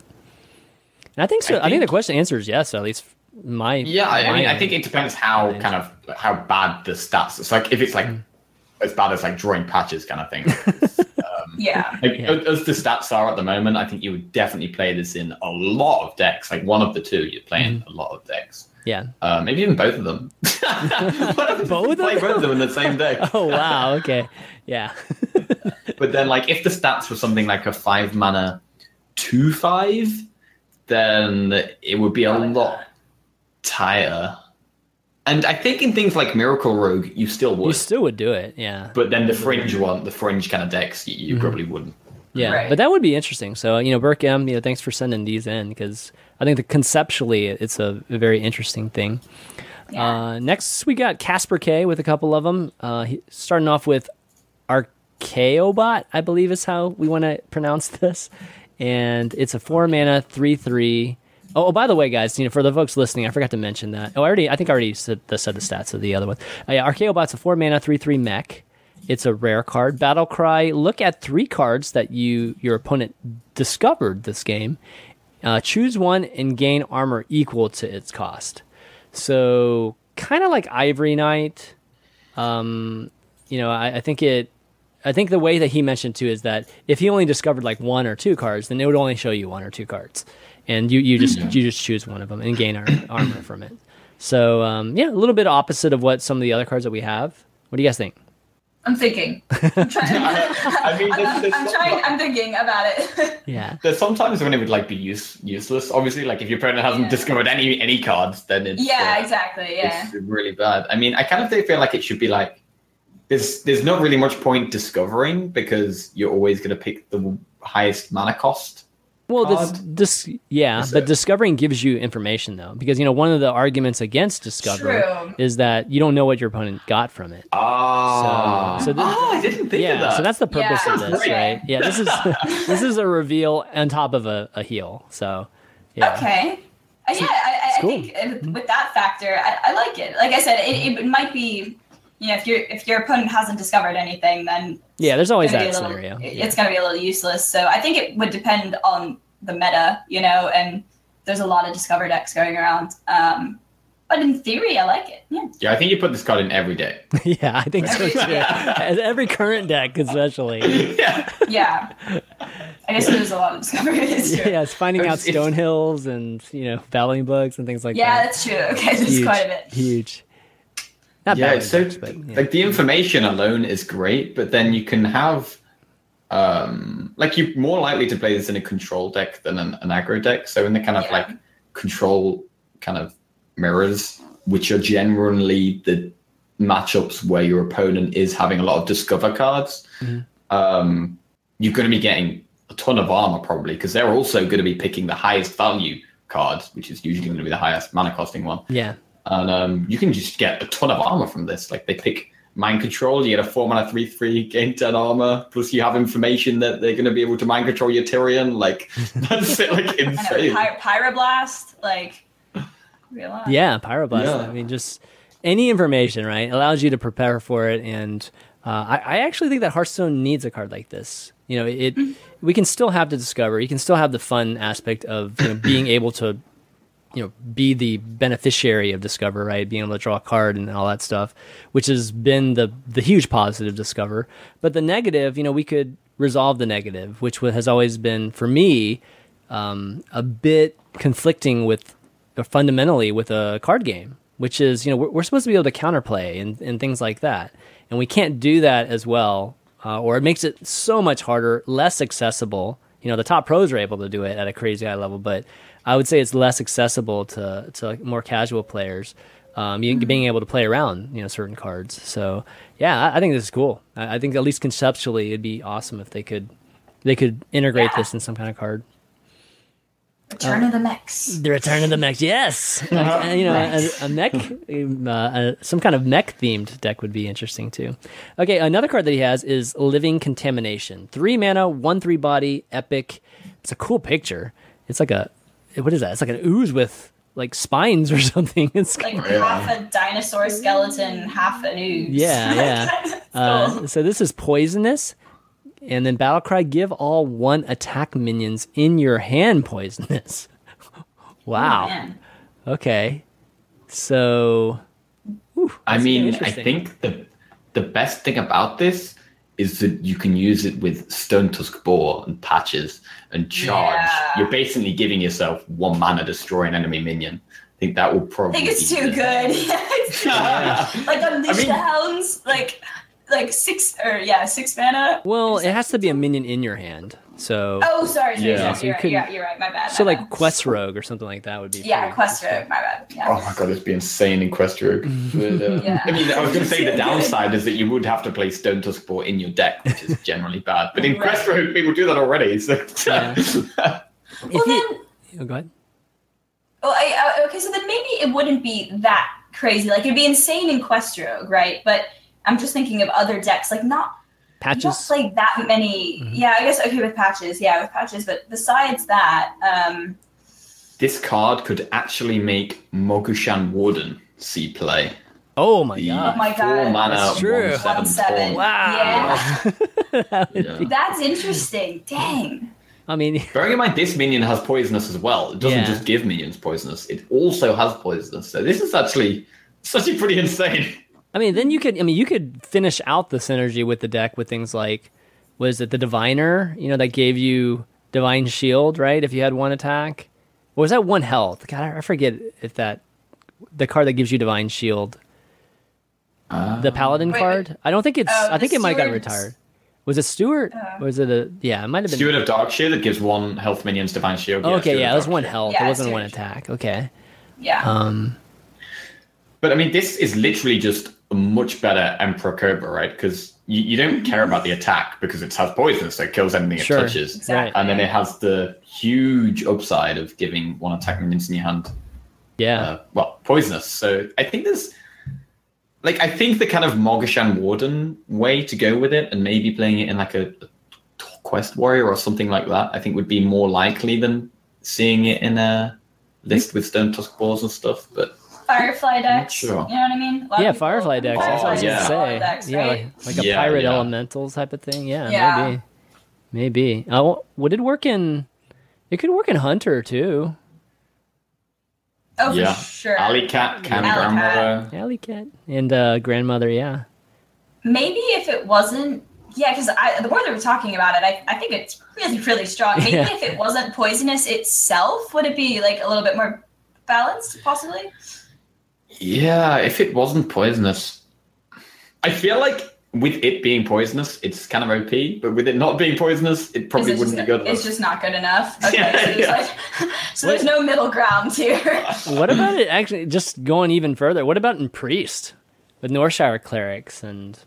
And I think so. I think, think- the question answer is yes. At least my Yeah, I, I my mean, I think it depends how kind of how bad the stats. It's like if it's like Mm. as bad as like drawing patches kind of thing. [laughs] Yeah. Like Yeah. as the stats are at the moment, I think you would definitely play this in a lot of decks. Like one of the two, you're playing Mm-hmm. a lot of decks. yeah. Uh, maybe even both of them. [laughs] What if Both of play them? both of them in the same deck. [laughs] Oh wow. Okay. Yeah. But then, like, if the stats were something like a five mana two five, then it would be a lot that. And I think in things like Miracle Rogue, you still would. you still would do it. Yeah. but then the fringe one, the fringe kind of decks, you, you probably wouldn't. Yeah, Right. but that would be interesting. So you know, Burke M, you know, thanks for sending these in because I think that conceptually it's a, a very interesting thing. Yeah. Uh, next, we got Casper K with a couple of them. Uh, he, starting off with Archaeobot, I believe is how we want to pronounce [laughs] this, and it's a four mana three three. Oh, oh, by the way, guys, you know, for the folks listening, I forgot to mention that. Oh, I already, I think I already said the, said the stats of the other one. Uh, yeah, Archaeobot's a four mana three three mech. It's a rare card. Battle Cry. Look at three cards that you your opponent discovered this game. Uh, choose one and gain armor equal to its cost. So kind of like Ivory Knight. Um, you know, I, I think it. I think the way that he mentioned too is that if he only discovered like one or two cards, then it would only show you one or two cards, and you, you just you just choose one of them and gain ar- [clears throat] armor from it. So um, yeah, a little bit opposite of what some of the other cards that we have. What do you guys think? I'm thinking. [laughs] I'm trying. [laughs] I mean, there's, I'm, there's, I'm trying. I'm thinking about it. [laughs] Yeah, there's sometimes when it would like be use, useless. Obviously, like if your opponent hasn't Yeah. discovered any any cards, then it's yeah, uh, exactly. Yeah. it's really bad. I mean, I kind of feel like it should be like there's there's not really much point discovering because you're always going to pick the highest mana cost. Well, this, this, yeah, Is but it- discovering gives you information though, because you know one of the arguments against discover True. is that you don't know what your opponent got from it. Ah, So- so this- oh, I didn't think of Yeah, that. so that's the purpose Yeah. of this, Great. right? Yeah, this is [laughs] this is a reveal on top of a, a heal. So, yeah, Okay. Uh, yeah, I, I, I think uh, with that factor, I, I like it. Like I said, it, it might be, you know, if your if your opponent hasn't discovered anything, then yeah. There's always that a little, scenario. Yeah. it's going to be a little useless. So I think it would depend on the meta, you know, and there's a lot of discover decks going around. Um, but in theory, I like it. Yeah. yeah, I think you put this card in every day. [laughs] yeah, I think so too. [laughs] As Every current deck, especially. [laughs] yeah, Yeah. I guess there's a lot of discover. It's true. Yeah, it's finding out It's- it's- stone hills and you know battling bugs and things like Yeah, that. Yeah, that's true. Okay, there's huge, quite a bit. huge. Not yeah. It's so bugs, but yeah. like the information alone is great, but then you can have um like you're more likely to play this in a control deck than an, an aggro deck. So in the kind of Yeah. like control kind of mirrors, which are generally the matchups where your opponent is having a lot of discover cards, Mhm. um, you're going to be getting a ton of armor probably because they're also going to be picking the highest value cards, which is usually going to be the highest mana costing one. yeah, And um, you can just get a ton of armor from this. Like they pick mind control, you get a four mana three three, gain ten armor. Plus you have information that they're going to be able to mind control your Tirion. Like [laughs] that's it, like [laughs] insane. Py- Pyroblast, like, real life. yeah, pyroblast. Yeah. I mean, just any information, right, allows you to prepare for it. And uh, I, I actually think that Hearthstone needs a card like this. You know, it we can still have the discover. You can still have the fun aspect of you know, being able to you know be the beneficiary of discover right? Being able to draw a card and all that stuff which has been the the huge positive discover. But the negative you know we could resolve the negative which has always been for me um, a bit conflicting with or fundamentally with a card game which is you know we're, we're supposed to be able to counterplay and, and things like that. And we can't do that as well uh, or it makes it so much harder less accessible. You know, the top pros are able to do it at a crazy high level, but I would say it's less accessible to to more casual players. Um, you, being able to play around, you know, certain cards. So yeah, I, I think this is cool. I, I think at least conceptually, it'd be awesome if they could they could integrate Yeah. this in some kind of card. Return of the mechs. The Return of the Mech, yes. [laughs] Uh, you know, a, a mech, um, uh, uh, some kind of mech themed deck would be interesting too. Okay, another card that he has is Living Contamination. Three mana, one three body, epic. It's a cool picture. It's like a, what is that? It's like an ooze with like spines or [laughs] something. It's Like Yeah. half a dinosaur skeleton, half an ooze. Yeah, [laughs] yeah. It's Uh, so this is poisonous, and then battle cry: give all one attack minions in your hand poisonous. [laughs] wow. Oh, okay. So I mean, I think the the best thing about this is that you can use it with Stonetusk Boar and Patches and Charge. Yeah. You're basically giving yourself one mana destroy an enemy minion. I think that will probably. I think it's too the- good. [laughs] [laughs] It's too good. like unleash mean- the hounds, like like six or yeah, six mana. Well, it has to be a minion in your hand. So, Oh, sorry, sorry, Yeah. sorry. So you you're, right, you're, right, you're right. My bad. so my like bad. Quest Rogue or something like that would be. Yeah, Quest Rogue. My bad. Yeah. Oh my god, it'd be insane in Quest Rogue. [laughs] But, uh, Yeah. I mean, I was going to say the [laughs] downside is that you would have to play Stonetusk Boar in your deck, which is generally bad. But in Right. Quest Rogue, people do that already. So Yeah. [laughs] Well, If you- then, oh, go ahead. well, I, I, okay, so then maybe it wouldn't be that crazy. Like it'd be insane in Quest Rogue, right? But I'm just thinking of other decks, like not you don't Patches. play that many. Mhm. Yeah, I guess okay with patches. Yeah, with patches. But besides that, um, this card could actually make Mogu'shan Warden see play. Oh my The god. Oh my God. mana That's true. one seven One seven. taunt. Wow. [laughs] That Yeah. be- that's interesting. Dang. I mean, [laughs] Bearing in mind, this minion has poisonous as well. It doesn't Yeah. just give minions poisonous; it also has poisonous. So this is actually it's actually pretty insane. I mean, then you could. I mean, you could finish out the synergy with the deck with things like, was it the Diviner? You know, that gave you Divine Shield, right? If you had one attack, or was that one health? God, I forget if that the card that gives you Divine Shield, the Paladin Wait, card. I don't think it's. Oh, I think it might got retired. Was it Stewart? Uh. was it a? Yeah, it might have been. Steward of Darkshire that gives one health minions divine shield. Oh, okay, Steward yeah, of it was one health. Yeah, it wasn't one attack. Okay. Yeah. Um. But I mean, this is literally just a much better Emperor Cobra, right? Because you, you don't care about the attack because it has poison, so it kills anything Sure. it touches. exactly. And then it has the huge upside of giving one attack minions in your hand. Yeah. uh, well, poisonous. So I think there's like I think the kind of Mogu'shan Warden way to go with it, and maybe playing it in like a, a quest warrior or something like that. I think would be more likely than seeing it in a list with Stonetusk Boars and stuff. But Firefly decks. sure. You know what I mean? A lot of yeah, Firefly decks. That's what I was Oh, gonna say. Decks, yeah, right? like, like a Yeah, pirate yeah. elementals type of thing. Yeah, Yeah. maybe, maybe. Uh, would it work in? It could work in Hunter too. Oh, yeah, for sure. Alley Cat, Can Alley Grandmother. Alley Cat and uh, grandmother. Yeah, Maybe if it wasn't, yeah, because the more that we're talking about it, I, I think it's really, really strong. [laughs] Maybe Yeah. if it wasn't poisonous itself, would it be like a little bit more balanced, possibly? Yeah, if it wasn't poisonous, I feel like with it being poisonous, it's kind of OP. But with it not being poisonous, it probably it wouldn't just, be good. Enough. It's just not good enough. [laughs] Okay, Yeah, so, there's yeah. like, [laughs] so there's no middle ground here. [laughs] what about it? Actually, just going even further. What about in Priest with Northshire clerics and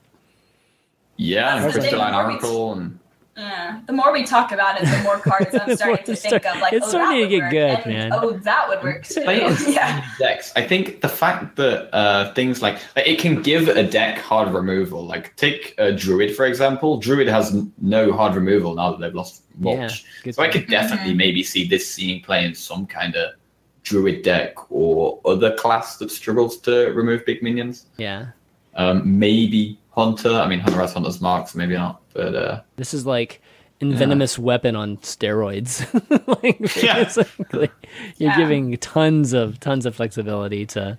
Yeah, and That's the Crystalline Oracle and Yeah. The more we talk about it, the more [laughs] cards I'm starting to it's think of. Like, it's oh, starting that to get would good, work, and, man. Oh, that would work too. [laughs] playing yeah. decks. I think the fact that uh, things like, like it can give a deck hard removal. Like take uh, Druid for example. Druid has no hard removal now that they've lost yeah, Mulch. good so I could definitely Mhm. maybe see this seeing play in some kind of Druid deck or other class that struggles to remove big minions. yeah. Um, maybe Hunter. I mean, Hunter has Hunter's marks, maybe not. But uh, This is like envenomous weapon on steroids. [laughs] like Yeah. basically, you're Yeah. giving tons of tons of flexibility to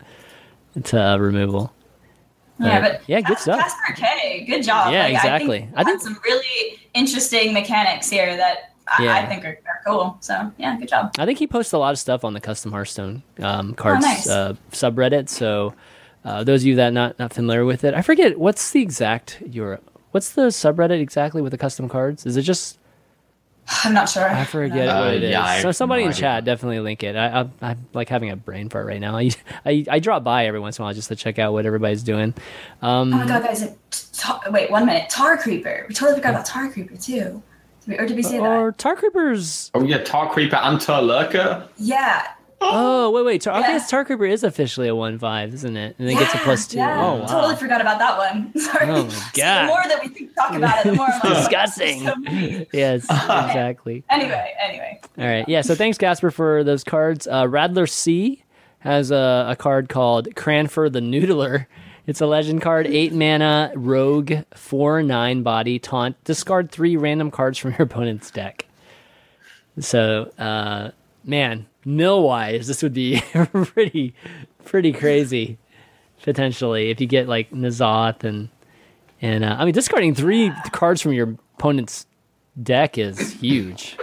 to uh, removal. Yeah, Uh, but yeah, good stuff. Casper K, good job. Yeah, Like, exactly. I think, I I think- some really interesting mechanics here that I, Yeah. I think are, are cool. So yeah, good job. I think he posts a lot of stuff on the custom Hearthstone um, cards Oh, nice. uh, subreddit. So uh, those of you that not not familiar with it, I forget what's the exact your what's the subreddit exactly with the custom cards? Is it just [sighs] I'm not sure. I forget Uh, what it is. yeah, I so somebody no in chat definitely link it. I, I, I'm like having a brain fart right now. [laughs] I, I, I drop by every once in a while just to check out what everybody's doing. Um, Oh my god, guys! it- Tar- wait, one minute. Tar Creeper. We totally forgot about Tar Creeper too. Did we, or did we say or that? Or tar Creepers. Oh yeah, Tar Creeper and Tar Lurker. Yeah. Oh wait, wait. Tar, Yeah. Tar Creeper is officially a one five, isn't it? And then gets a plus two. Yeah. Oh wow. Totally forgot about that one. [laughs] Sorry. Oh my So [laughs] God. the more that we think, talk about it, the more I'm like, Disgusting. so [laughs] yes, exactly. Anyway, anyway. All right. Yeah. So thanks, Casper, for those cards. Uh, Radler C has a, a card called Cranfer the Noodler. It's a legend card, eight mana, rogue, four nine body, taunt. Discard three random cards from your opponent's deck. So, uh, man, mill wise, this would be [laughs] pretty, pretty crazy potentially if you get like N'Zoth and and uh, I mean discarding three cards from your opponent's deck is huge.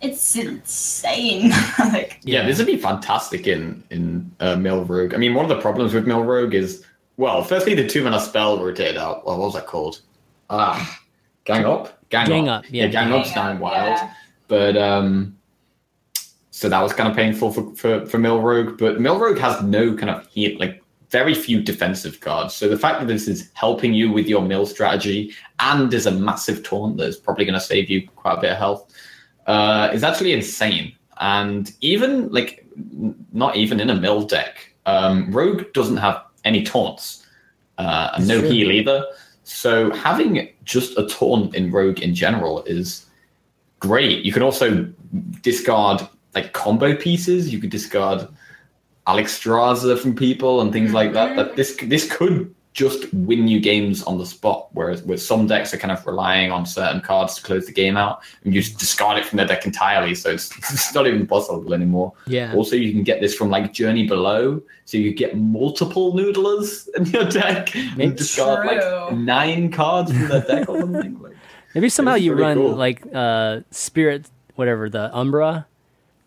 It's insane. [laughs] like, Yeah, this would be fantastic in in uh, Mill Rogue. I mean, one of the problems with Mill Rogue is, well, firstly the two mana spell rotated out. Well, what was that called? Ah, Gang Up. Gang Up, yeah. Gang Up's Gang Up, nine wild. yeah. But um, so that was kind of painful for for, for Mill Rogue. But Mill Rogue has no kind of heat, like very few defensive cards. So the fact that this is helping you with your mill strategy and is a massive taunt that is probably going to save you quite a bit of health uh, is actually insane. And even like not even in a mill deck, um, Rogue doesn't have any taunts uh, and no Sure. heal either. So having just a taunt in Rogue in general is great. You can also discard like combo pieces. You could discard Alexstrasza from people and things like that. That this this could just win you games on the spot. Whereas with some decks are kind of relying on certain cards to close the game out, and you just discard it from their deck entirely. So it's, [laughs] it's not even possible anymore. Yeah. Also, you can get this from like Journey Below, so you get multiple noodlers in your deck and It's discard like nine cards from their deck or something. [laughs] Like, Maybe somehow you run cool. like uh Spirit whatever, the Umbra.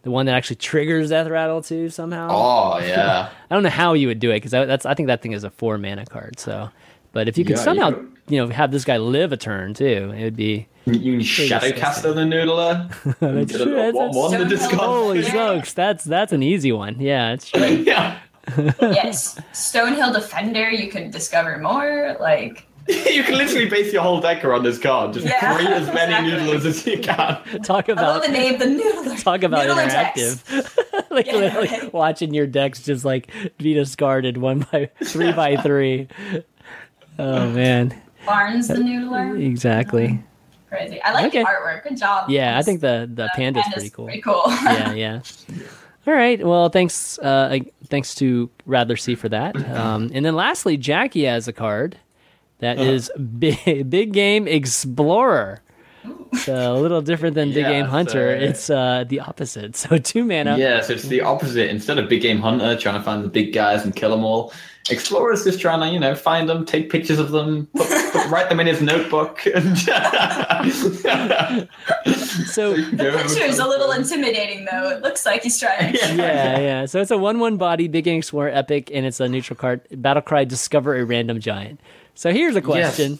The one that actually triggers Death Rattle too somehow. oh [laughs] yeah, I don't know how you would do it because that's I think that thing is a four mana card. So, but if you could Yeah, you somehow could- you know have this guy live a turn too, it would be you can Shadowcaster disgusting. the noodler. [laughs] That's Get a true, that's- one, one to Stonehill. discard. holy Yeah. smokes. That's that's an easy one. Yeah, it's true. [laughs] yeah. yes. Stonehill Defender, you could discover more. Like, [laughs] you can literally base your whole deck around this card. Just Yeah, create as many exactly. noodlers as you can. Talk I love about the name, the Noodler. talk about Noodler decks. interactive. [laughs] like Yeah, literally right. watching your decks just like be discarded one by [laughs] three by three. Oh man, Barnes the Noodler. exactly. Crazy. I like Okay. the artwork. Good job. Yeah, I think the the the panda's panda's pretty cool. Pretty cool. yeah, yeah. All right. Well, thanks. Uh, thanks to Radler C for that. Um, and then lastly, Jackie has a card that Uh-huh. is big, [laughs] big game explorer. So a little different than big [laughs] Yeah, game hunter. so- It's uh, the opposite. [laughs] So two mana. Yeah, so it's the opposite. Instead of big game hunter trying to find the big guys and kill them all, explorer's just trying to you know find them, take pictures of them, put, put, write them in his notebook. And So The picture is a little intimidating, though. It looks like he's trying. Yeah. yeah, yeah. So it's a one-one body, big game explorer, epic, and it's a neutral card. Battle cry: Discover a random giant. So here's a question.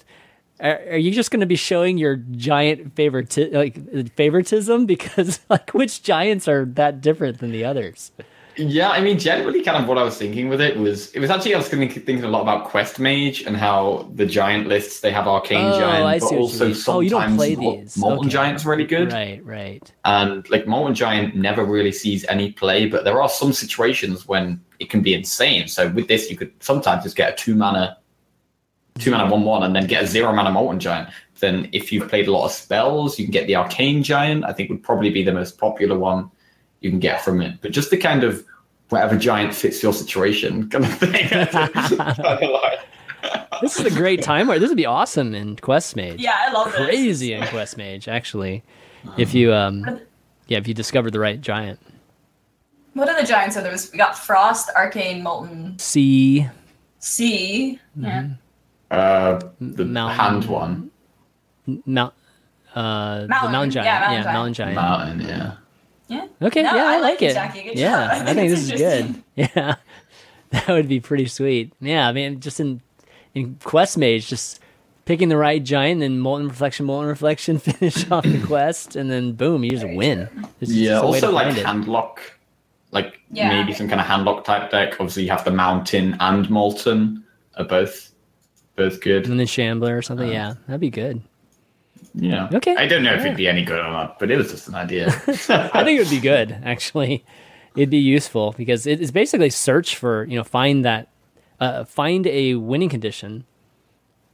Are, are you just going to be showing your giant favorite like favoritism [laughs] because like which giants are that different than the others? Yeah, I mean, generally, kind of what I was thinking with it was it was actually I was thinking, thinking a lot about Quest Mage and how the giant lists they have Arcane Oh, Giant, I but you also mean. sometimes Oh, you don't play these. Molten Okay. Giant's really good, Right, right. and like Molten Giant never really sees any play, but there are some situations when it can be insane. So with this, you could sometimes just get a two mana, two mana one one, and then get a zero mana Molten Giant. Then if you've played a lot of spells, you can get the Arcane Giant. I think would probably be the most popular one you can get from it. But just the kind of whatever giant fits your situation kind of thing. Kinda [laughs] like- [laughs] This is a great time where this would be awesome in Quest Mage. Yeah, I love this. Crazy in Quest Mage, actually. If you um yeah, if you discover the right giant. What are the giants? So there was we got Frost, Arcane, Molten, C Sea. Yeah. Uh, the Mountain. hand one, Mount uh the Mountain, mountain giant. yeah, mountain yeah, giant. mountain giant. mountain, yeah. Yeah. Okay, No, yeah, I, I like like it, it. Jackie. Yeah, job. I [laughs] I think think this is good. [laughs] Yeah, that would be pretty sweet. Yeah, I mean, just in in Quest Mage, just picking the right giant, and then molten reflection, molten reflection, [laughs] finish off the quest, and then boom, you just win. It's yeah, just a way to also like find it. handlock, like Yeah. maybe some kind of handlock type deck. Obviously, you have the mountain and molten are both both good. and then Shambler or something. Uh, yeah, that'd be good. Yeah. Okay. I don't know if it'd be any good or not, but it was just an idea. [laughs] I think it would be good, actually. It'd be useful because it is basically search for you know find that uh, find a winning condition,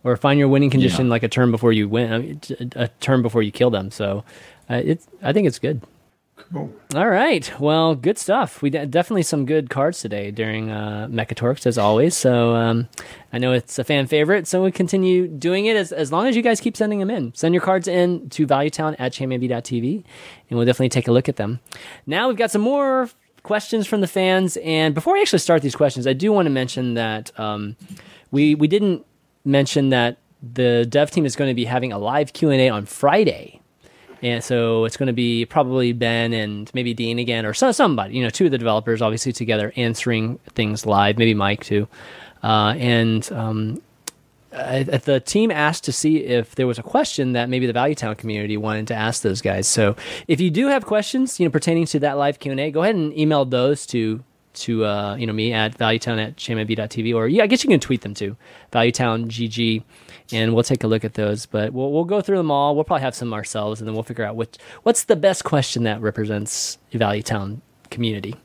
or find your winning condition Yeah. like a turn before you win, a mean, t- a turn before you kill them. So uh, it's I think it's good. Cool. All right, well, good stuff. We de- definitely some good cards today during uh, Mechatorks as always. So um, I know it's a fan favorite, so we continue doing it as as long as you guys keep sending them in. Send your cards in to valuetown at chainmanb.tv, and we'll definitely take a look at them. Now we've got some more questions from the fans, and before I actually start these questions, I do want to mention that um, we we didn't mention that the dev team is going to be having a live Q and A on Friday. And so it's going to be probably Ben and maybe Dean again, or so, somebody, you know, two of the developers obviously together answering things live, maybe Mike too. Uh, and um, I, the team asked to see if there was a question that maybe the Value Town community wanted to ask those guys. So if you do have questions, you know, pertaining to that live Q and A, go ahead and email those to to uh, you know me at valuetown at shamanb.tv or yeah, I guess you can tweet them to valuetowngg and we'll take a look at those. But we'll we'll go through them all. We'll probably have some ourselves, and then we'll figure out which what's the best question that represents the Value Town community.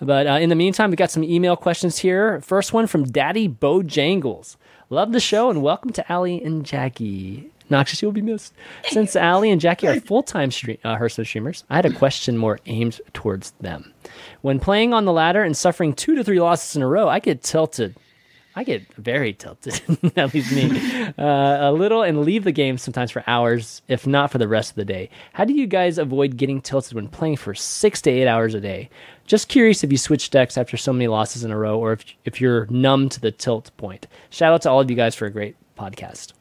But uh, in the meantime, we got some email questions here. First one from Daddy Bojangles. Love the show and welcome to Allie and Jackie. Noxious, you will be missed. Since Allie and Jackie are full time stream- uh, Hearthstone streamers, I had a question more aimed towards them. When playing on the ladder and suffering two to three losses in a row, I get tilted I get very tilted, [laughs] at least me, uh, a little and leave the game sometimes for hours, if not for the rest of the day. How do you guys avoid getting tilted when playing for six to eight hours a day? Just curious if you switch decks after so many losses in a row or if, if you're numb to the tilt point. Shout out to all of you guys for a great podcast.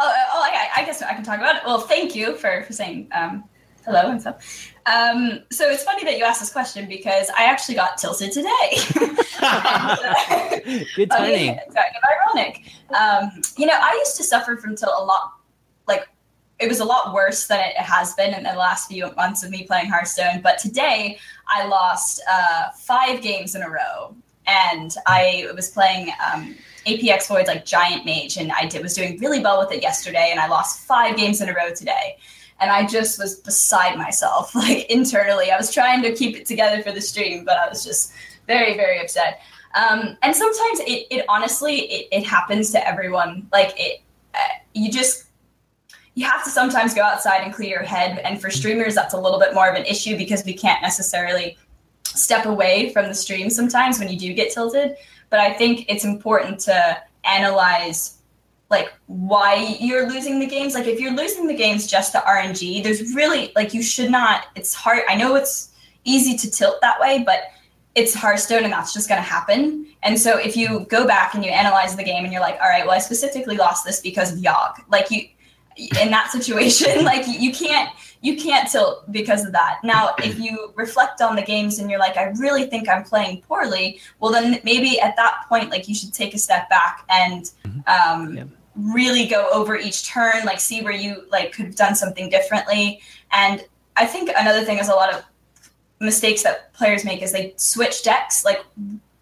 Oh, oh I, I guess I can talk about it. Well, thank you for, for saying um, hello and stuff. Um, so it's funny that you asked this question because I actually got tilted today. [laughs] [laughs] Good timing. it's kind of ironic. Um, you know, I used to suffer from tilt a lot. Like, it was a lot worse than it has been in the last few months of me playing Hearthstone. But today, I lost uh, five games in a row, and I was playing um, APX Void's like Giant Mage, and I did was doing really well with it yesterday, and I lost five games in a row today. And I just was beside myself, [laughs] like internally. I was trying to keep it together for the stream, but I was just very, very upset. Um, and sometimes it, it honestly it, it happens to everyone. Like it, uh, you just you have to sometimes go outside and clear your head. And for streamers, that's a little bit more of an issue because we can't necessarily step away from the stream sometimes when you do get tilted. But I think it's important to analyze like why you're losing the games. Like if you're losing the games just to RNG, there's really like you should not. It's hard. I know it's easy to tilt that way, but it's Hearthstone and that's just going to happen. And so if you go back and you analyze the game and you're like, all right, well, I specifically lost this because of Yogg. Like you, in that [laughs] situation, [laughs] like you can't you can't tilt because of that. Now, if you reflect on the games and you're like, I really think I'm playing poorly, well, then maybe at that point, like you should take a step back and um, Yeah. Really go over each turn, like see where you like could have done something differently. And I think another thing is a lot of mistakes that players make is they switch decks like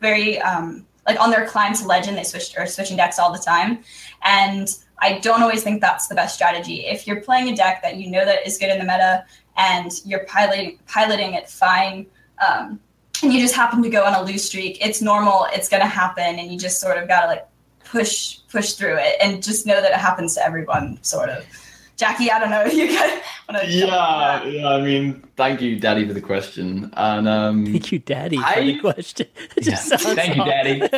very um, like on their climb to legend they switch or switching decks all the time and i don't always think that's the best strategy if you're playing a deck that you know that is good in the meta and you're piloting piloting it fine um, and you just happen to go on a lose streak it's normal it's going to happen and you just sort of got to like push push through it and just know that it happens to everyone sort of jackie i don't know if you got want to Yeah, yeah. I mean, thank you, Daddy, for the question. And um, Thank you, Daddy, for the question. [laughs] It yeah, thank you. Daddy. [laughs]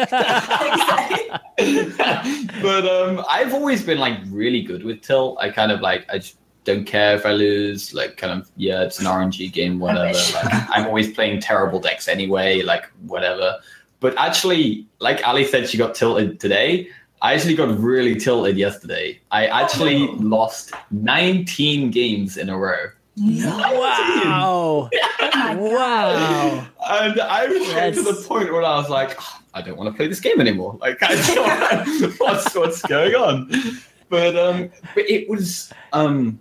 [laughs] but um, I've always been like really good with tilt. I kind of like I just don't care if I lose. Like kind of yeah, it's an RNG game, whatever. Like, I'm always playing terrible decks anyway. Like whatever. But actually, like Allie said, she got tilted today. I actually got really tilted yesterday. I actually no. lost 19 games in a row. Wow. [laughs] Oh wow. and I was getting to the point where I was like, "Oh, I don't want to play this game anymore. Like, I don't [laughs] what's what's going on? But um, but it was um,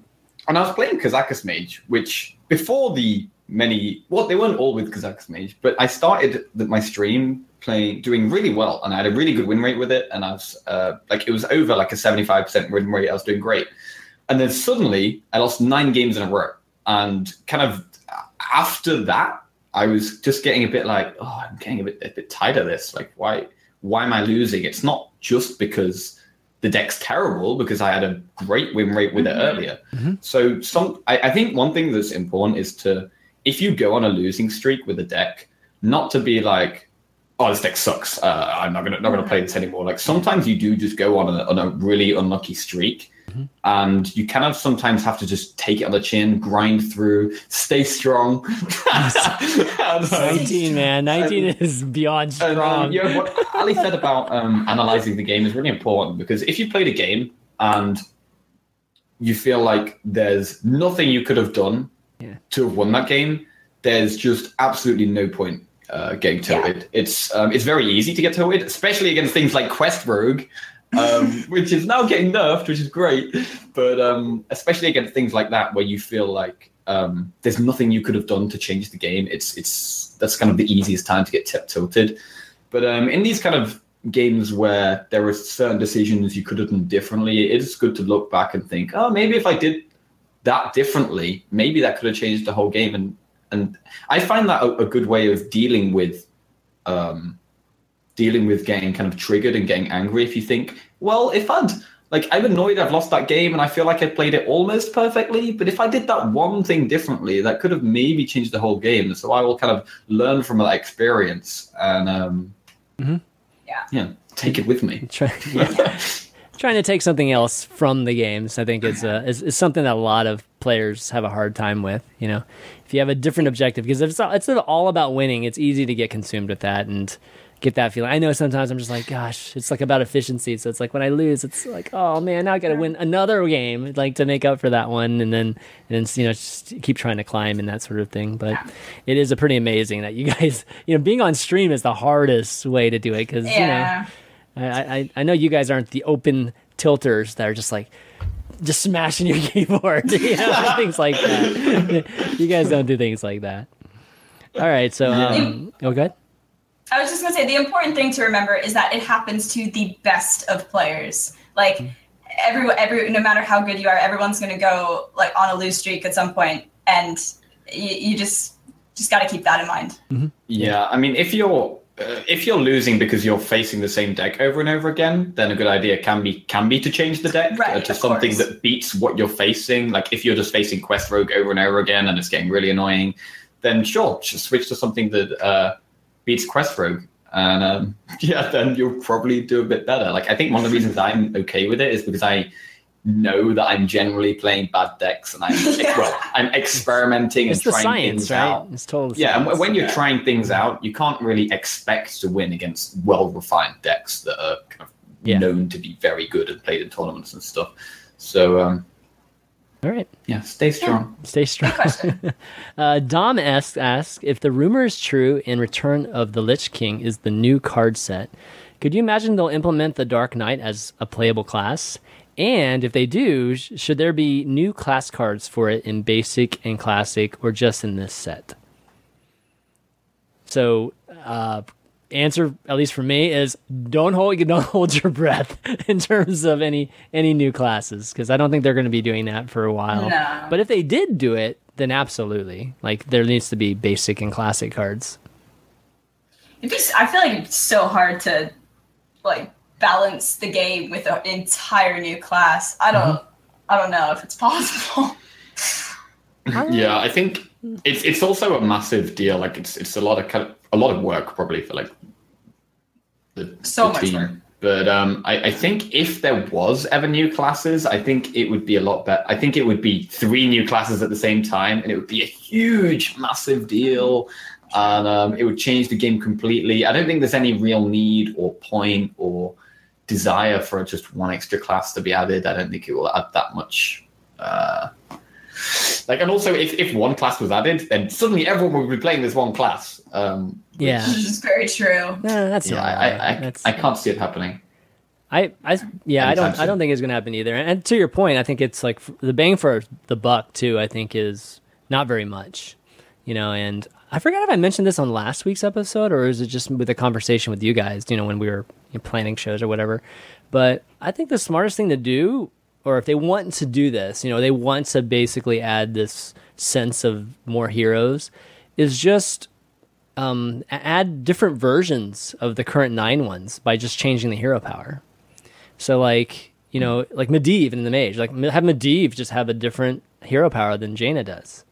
and I was playing Kazakus Mage, which before the many, well, they weren't all with Kazakus Mage, but I started the, my stream playing, doing really well, and I had a really good win rate with it, and I was uh, like, it was over like a seventy-five percent win rate. I was doing great, and then suddenly I lost nine games in a row, and kind of after that, I was just getting a bit like, oh, I'm getting a bit a bit tired of this. Like, why why am I losing? It's not just because the deck's terrible, because I had a great win rate with it Mhm. earlier. So some I, I think one thing that's important is to if you go on a losing streak with a deck, not to be like, oh, this deck sucks. Uh, I'm not gonna not gonna play this anymore. Like sometimes you do just go on a, on a really unlucky streak, and you kind of sometimes have to just take it on the chin, grind through, stay strong. [laughs] [laughs] Um, 19, man. 19 And- is beyond and, strong. um, yeah, what Allie said about um, analyzing the game is really important because if you played a game and you feel like there's nothing you could have done Yeah. to have won that game, there's just absolutely no point uh, getting tilted. It's um, it's very easy to get tilted, especially against things like Quest Rogue, um, [laughs] which is now getting nerfed, which is great. But um, especially against things like that, where you feel like um, there's nothing you could have done to change the game, it's it's that's kind of the easiest time to get t- tilted. But um, in these kind of games where there are certain decisions you could have done differently, it is good to look back and think, oh, maybe if I did that differently, maybe that could have changed the whole game. And and I find that a, a good way of dealing with um, dealing with getting kind of triggered and getting angry. If you think, well, if I'd like, I'm annoyed I've lost that game and I feel like I played it almost perfectly, but if I did that one thing differently, that could have maybe changed the whole game. So I will kind of learn from that experience and um, Mhm. Yeah. yeah, take it with me. Try- [laughs] yeah. Trying to take something else from the games, I think, is, uh, is is something that a lot of players have a hard time with. You know, if you have a different objective, because if it's all, it's all about winning, it's easy to get consumed with that and get that feeling. I know sometimes I'm just like, gosh, it's like about efficiency. So it's like when I lose, it's like, oh man, now I got to win another game, like to make up for that one, and then and then you know just keep trying to climb and that sort of thing. But it is a pretty amazing that you guys, [laughs] you know, being on stream is the hardest way to do it because you know. Yeah. I, I I know you guys aren't the open tilters that are just like just smashing your [laughs] keyboard, [laughs] you know, things like that. you guys don't do things like that. All right, so um, oh, good. I was just gonna say the important thing to remember is that it happens to the best of players. Like every every no matter how good you are, everyone's gonna go like on a lose streak at some point, and you, you just just got to keep that in mind. Yeah, I mean, if you're if you're losing because you're facing the same deck over and over again, then a good idea can be can be to change the deck Right, uh, to something course. that beats what you're facing. Like if you're just facing Quest Rogue over and over again and it's getting really annoying, then sure, just switch to something that uh, beats Quest Rogue. And um, [laughs] yeah, then you'll probably do a bit better. Like I think one of the reasons I'm okay with it is because I know that I'm generally playing bad decks and I'm [laughs] Yeah. well, I'm experimenting It's and the trying science, things right? out. It's total. Yeah, and when you're Yeah. trying things out, you can't really expect to win against well-refined decks that are kind of Yeah. known to be very good and played in tournaments and stuff. So um, All right, yeah, stay strong. stay strong. [laughs] uh, Dom asks, asks if the rumor is true and Return of the Lich King is the new card set. Could you imagine they'll implement the Dark Knight as a playable class? And if they do, sh- should there be new class cards for it in Basic and Classic, or just in this set? So, uh, answer at least for me is don't hold [laughs] don't hold your breath [laughs] in terms of any any new classes because I don't think they're going to be doing that for a while. No. But if they did do it, then absolutely, like there needs to be Basic and Classic cards. It'd be, I feel like it's so hard to like balance the game with an entire new class. I don't I don't know if it's possible. [laughs] Yeah, I think it's it's also a massive deal. Like it's it's a lot of kind of, a lot of work probably for like the, So the much team. work. But um, I, I think if there was ever new classes, I think it would be a lot better. I think it would be three new classes at the same time, and it would be a huge, massive deal, and um, it would change the game completely. I don't think there's any real need or point or desire for just one extra class to be added. I don't think it will add that much. Uh, like, and also if, if one class was added, then suddenly everyone would be playing this one class. Um, Yeah. Which is very true. Nah, that's yeah, not. I, I, that's, I can't see it happening. I, I, yeah, I don't, I don't think it's gonna happen either. And to your point, I think it's like the bang for the buck too. I think is not very much, you know. And I forgot if I mentioned this on last week's episode or is it just with a conversation with you guys, you know, when we were you know, planning shows or whatever. But I think the smartest thing to do, or if they want to do this, you know, they want to basically add this sense of more heroes, is just um, add different versions of the current nine ones by just changing the hero power. So like you know like Medivh in the mage, like have Medivh just have a different hero power than Jaina does.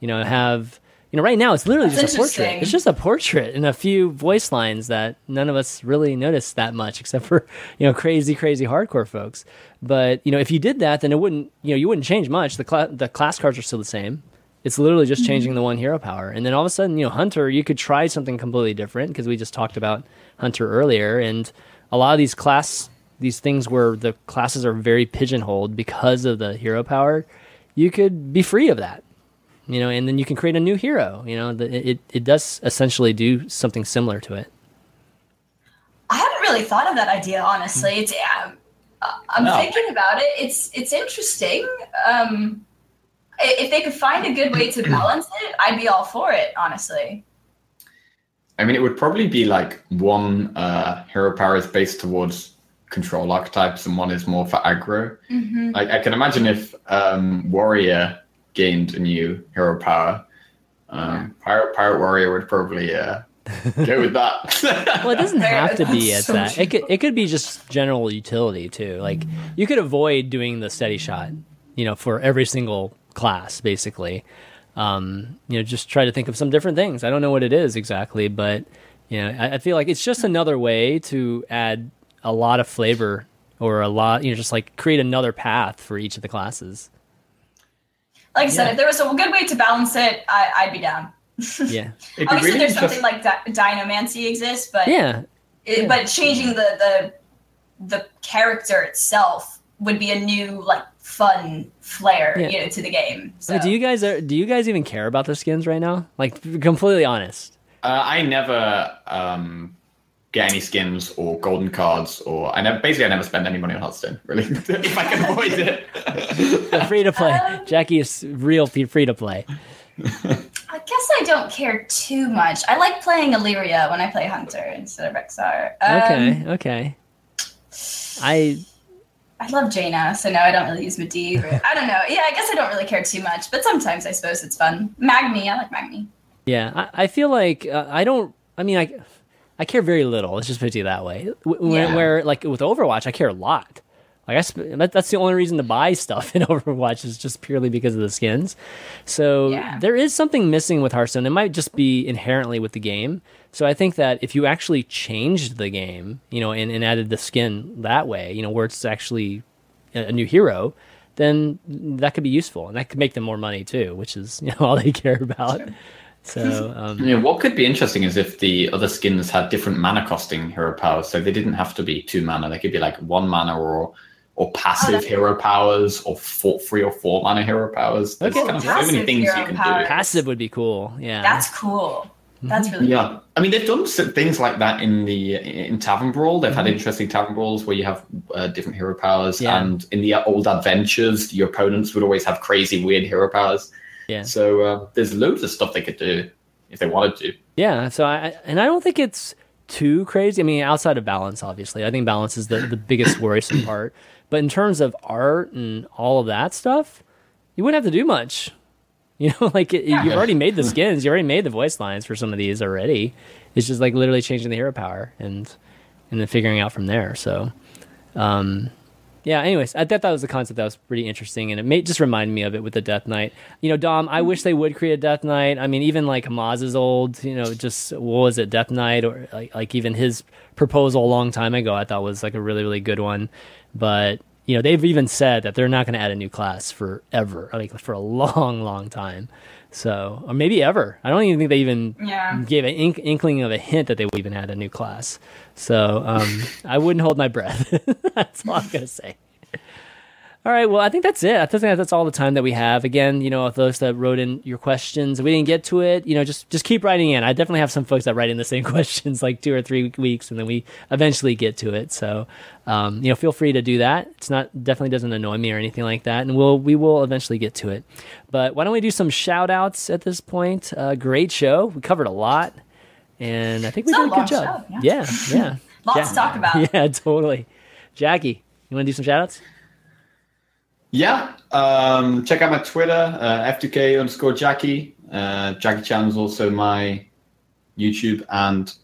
You know have you know right now it's literally That's just a portrait. It's just a portrait and a few voice lines that none of us really notice that much except for you know crazy crazy hardcore folks. But you know if you did that then it wouldn't you know you wouldn't change much. The cla- the class cards are still the same. It's literally just mm-hmm. changing the one hero power. And then all of a sudden, you know, Hunter, you could try something completely different because we just talked about Hunter earlier. And a lot of these class, these things where the classes are very pigeonholed because of the hero power, you could be free of that, you know, and then you can create a new hero. You know, the, it, it does essentially do something similar to it. I haven't really thought of that idea, honestly. It's um, uh, I'm No. thinking about it. It's it's interesting. Um, if they could find a good way to [clears throat] balance it, I'd be all for it. Honestly. I mean, it would probably be like one uh, hero power is based towards control archetypes, and one is more for aggro. Mm-hmm. Like I can imagine if um, warrior gained a new hero power, um, pirate pirate warrior would probably uh, go with that. [laughs] Well, it doesn't There- have to be that's at so that. It could it could be just general utility too. Like you could avoid doing the steady shot, you know, for every single class basically. Um, you know, just try to think of some different things. I don't know what it is exactly, but you know, I, I feel like it's just another way to add a lot of flavor or a lot, you know, just like create another path for each of the classes. Like I said, if there was a good way to balance it, I, I'd be down. Yeah, [laughs] It'd Obviously, really there's interest- something like di- Dinomancy exists, but yeah, it, but changing the the the character itself would be a new like fun flair, Yeah. you know, to the game. So. Hey, do you guys are, do you guys even care about the skins right now? Like completely honest. Uh, I never um, get any skins or golden cards, or I never basically I never spend any money on Hearthstone. Really, [laughs] if I can avoid it. Free to play. Um, Jackie is real free to play. I guess I don't care too much. I like playing Alleria when I play Hunter instead of Rexxar. Um, Okay, okay. I I love Jaina, so no, I don't really use Medivh. Or, I don't know. Yeah, I guess I don't really care too much, but sometimes I suppose it's fun. Magni, I like Magni. yeah, I, I feel like uh, I don't. I mean, I I care very little. Let's just put it that way. W- Yeah. where like with Overwatch, I care a lot. Like I, sp- that, that's the only reason to buy stuff [laughs] in Overwatch is just purely because of the skins. So Yeah. there is something missing with Hearthstone. It might just be inherently with the game. So I think that if you actually changed the game, you know, and, and added the skin that way, you know, where it's actually a, a new hero, then that could be useful, and that could make them more money too, which is [laughs] you know all they care about. So [laughs] um, Yeah, what could be interesting is if the other skins had different mana costing hero powers, so they didn't have to be two mana. They could be like one mana or or passive that's- hero powers, or four, three or four mana hero powers. There's Okay. kind of so many Passive things you can power. do. passive would be cool. Yeah, That's cool. That's really Yeah, I mean they've done some things like that in the in Tavern Brawl. They've had interesting Tavern Brawls where you have uh, different hero powers, Mm-hmm. Yeah. and in the old adventures, your opponents would always have crazy, weird hero powers. Yeah. So uh, there's loads of stuff they could do if they wanted to. Yeah, so I and I don't think it's too crazy. I mean, outside of balance, obviously, I think balance is the the biggest [coughs] worrisome part. But in terms of art and all of that stuff, you wouldn't have to do much. [laughs] You know, like it, you've already made the [laughs] skins, you already made the voice lines for some of these already. It's just like literally changing the hero power and and then figuring out from there. So, um, yeah. Anyways, I thought that was a concept that was pretty interesting, and it may just remind me of it with the Death Knight. You know, Dom, I wish they would create a Death Knight. I mean, even like Hamaz's old, you know, just what was it, Death Knight, or like like even his proposal a long time ago, I thought was like a really really good one. But you know, they've even said that they're not going to add a new class forever, like for a [laughs] long long time. So, or maybe ever. I don't even think they even Yeah. gave an ink- inkling of a hint that they would even had a new class. So um, I wouldn't hold my breath. [laughs] That's all I'm gonna say. All right. Well, I think that's it. I think that's all the time that we have. Again, you know, those that wrote in your questions, we didn't get to it. You know, just just keep writing in. I definitely have some folks that write in the same [laughs] questions, like two or three weeks, and then we eventually get to it. So, um, you know, feel free to do that. It's not definitely doesn't annoy me or anything like that, and we'll we will eventually get to it. But why don't we do some shout outs at this point? Uh, great show. We covered a lot, and I think we It's did a good job. show, yeah, yeah. [laughs] Lots to talk about. [laughs] Yeah, totally. Jackie, you want to do some shout outs? Yeah. Um, check out my Twitter, uh, F2K underscore Jackie. Uh, Jackie Chan is also my YouTube and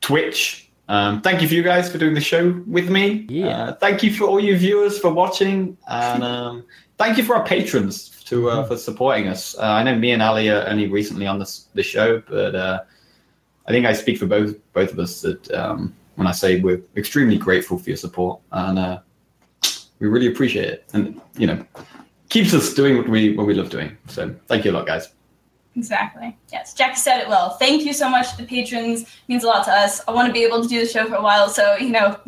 Twitch. Um, thank you for you guys for doing the show with me. Yeah. Uh, thank you for all your viewers for watching, and [laughs] um, thank you for our patrons to uh, for supporting us. Uh, I know me and Allie are only recently on this the show, but uh, I think I speak for both both of us that um, when I say we're extremely grateful for your support, and uh, we really appreciate it, and you know, keeps us doing what we what we love doing. So thank you a lot, guys. Exactly. Yes, Jackie said it well. Thank you so much to the patrons. It means a lot to us. I want to be able to do the show for a while, so you know, [laughs]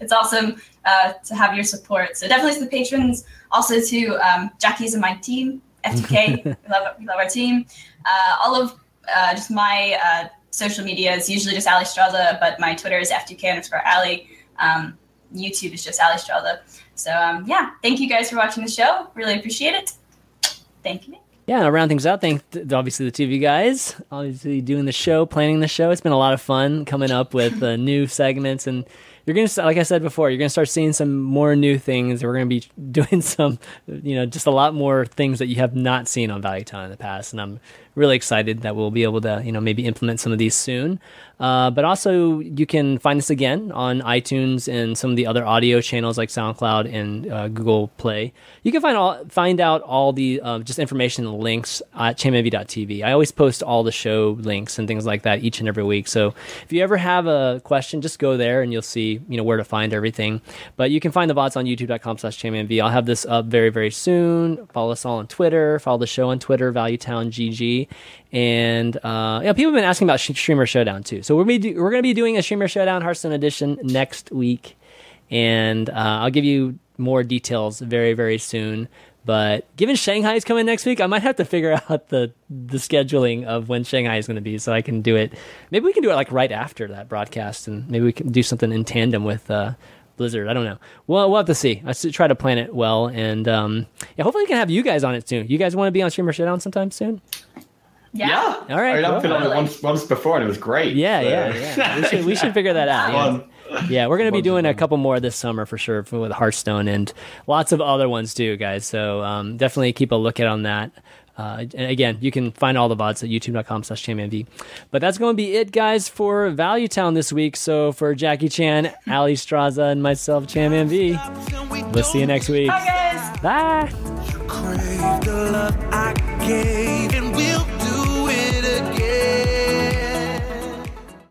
it's awesome uh, to have your support. So definitely to the patrons, also to um, Jackie's and my team, F2K. [laughs] we love we love our team. Uh, all of uh, just my uh, social media is usually just Alliestrasza, but my Twitter is F2K underscore Allie. Um, YouTube is just Alliestrasza. So um, yeah, thank you guys for watching the show. Really appreciate it. Thank you. Yeah, I'll round things out. Thank th- obviously the two of you guys, obviously doing the show, planning the show. It's been a lot of fun coming up with uh, [laughs] new segments, and you're gonna, like I said before, you're gonna start seeing some more new things. We're gonna be [laughs] doing some, you know, just a lot more things that you have not seen on Valuetown in the past, and I'm really excited that we'll be able to, you know, maybe implement some of these soon. Uh, but also, you can find us again on iTunes and some of the other audio channels like SoundCloud and uh, Google Play. You can find all find out all the uh, just information and links at championv.tv. I always post all the show links and things like that each and every week. So if you ever have a question, just go there and you'll see you know where to find everything. But you can find the bots on YouTube.com/slash championv. I'll have this up very very soon. Follow us all on Twitter. Follow the show on Twitter, Valuetown And uh, yeah, people have been asking about Streamer Showdown too. So we're be do- we're going to be doing a Streamer Showdown Hearthstone edition next week, and uh, I'll give you more details very very soon. But given Shanghai is coming next week, I might have to figure [laughs] out the the scheduling of when Shanghai is going to be, so I can do it. Maybe we can do it like right after that broadcast, and maybe we can do something in tandem with. Uh, Blizzard. I don't know. Well, we'll have to see. I try to plan it well, and um, yeah, hopefully, we can have you guys on it soon. You guys want to be on Streamer Showdown sometime soon? Yeah. All right, I mean, I've cool. been on it once once before, and it was great. Yeah, so- yeah, yeah. We should, we should figure that [laughs] out. Yeah. Fun. Yeah, we're going to be doing a couple more this summer for sure with Hearthstone and lots of other ones too, guys. So um, definitely keep a lookout on that. Uh, and again, you can find all the VODs at youtube.com slash championv. But that's going to be it, guys, for Valuetown this week. So for Jackie Chan, Alliestrasza, and myself, Champion V, we'll see you next week. Bye, guys. Bye.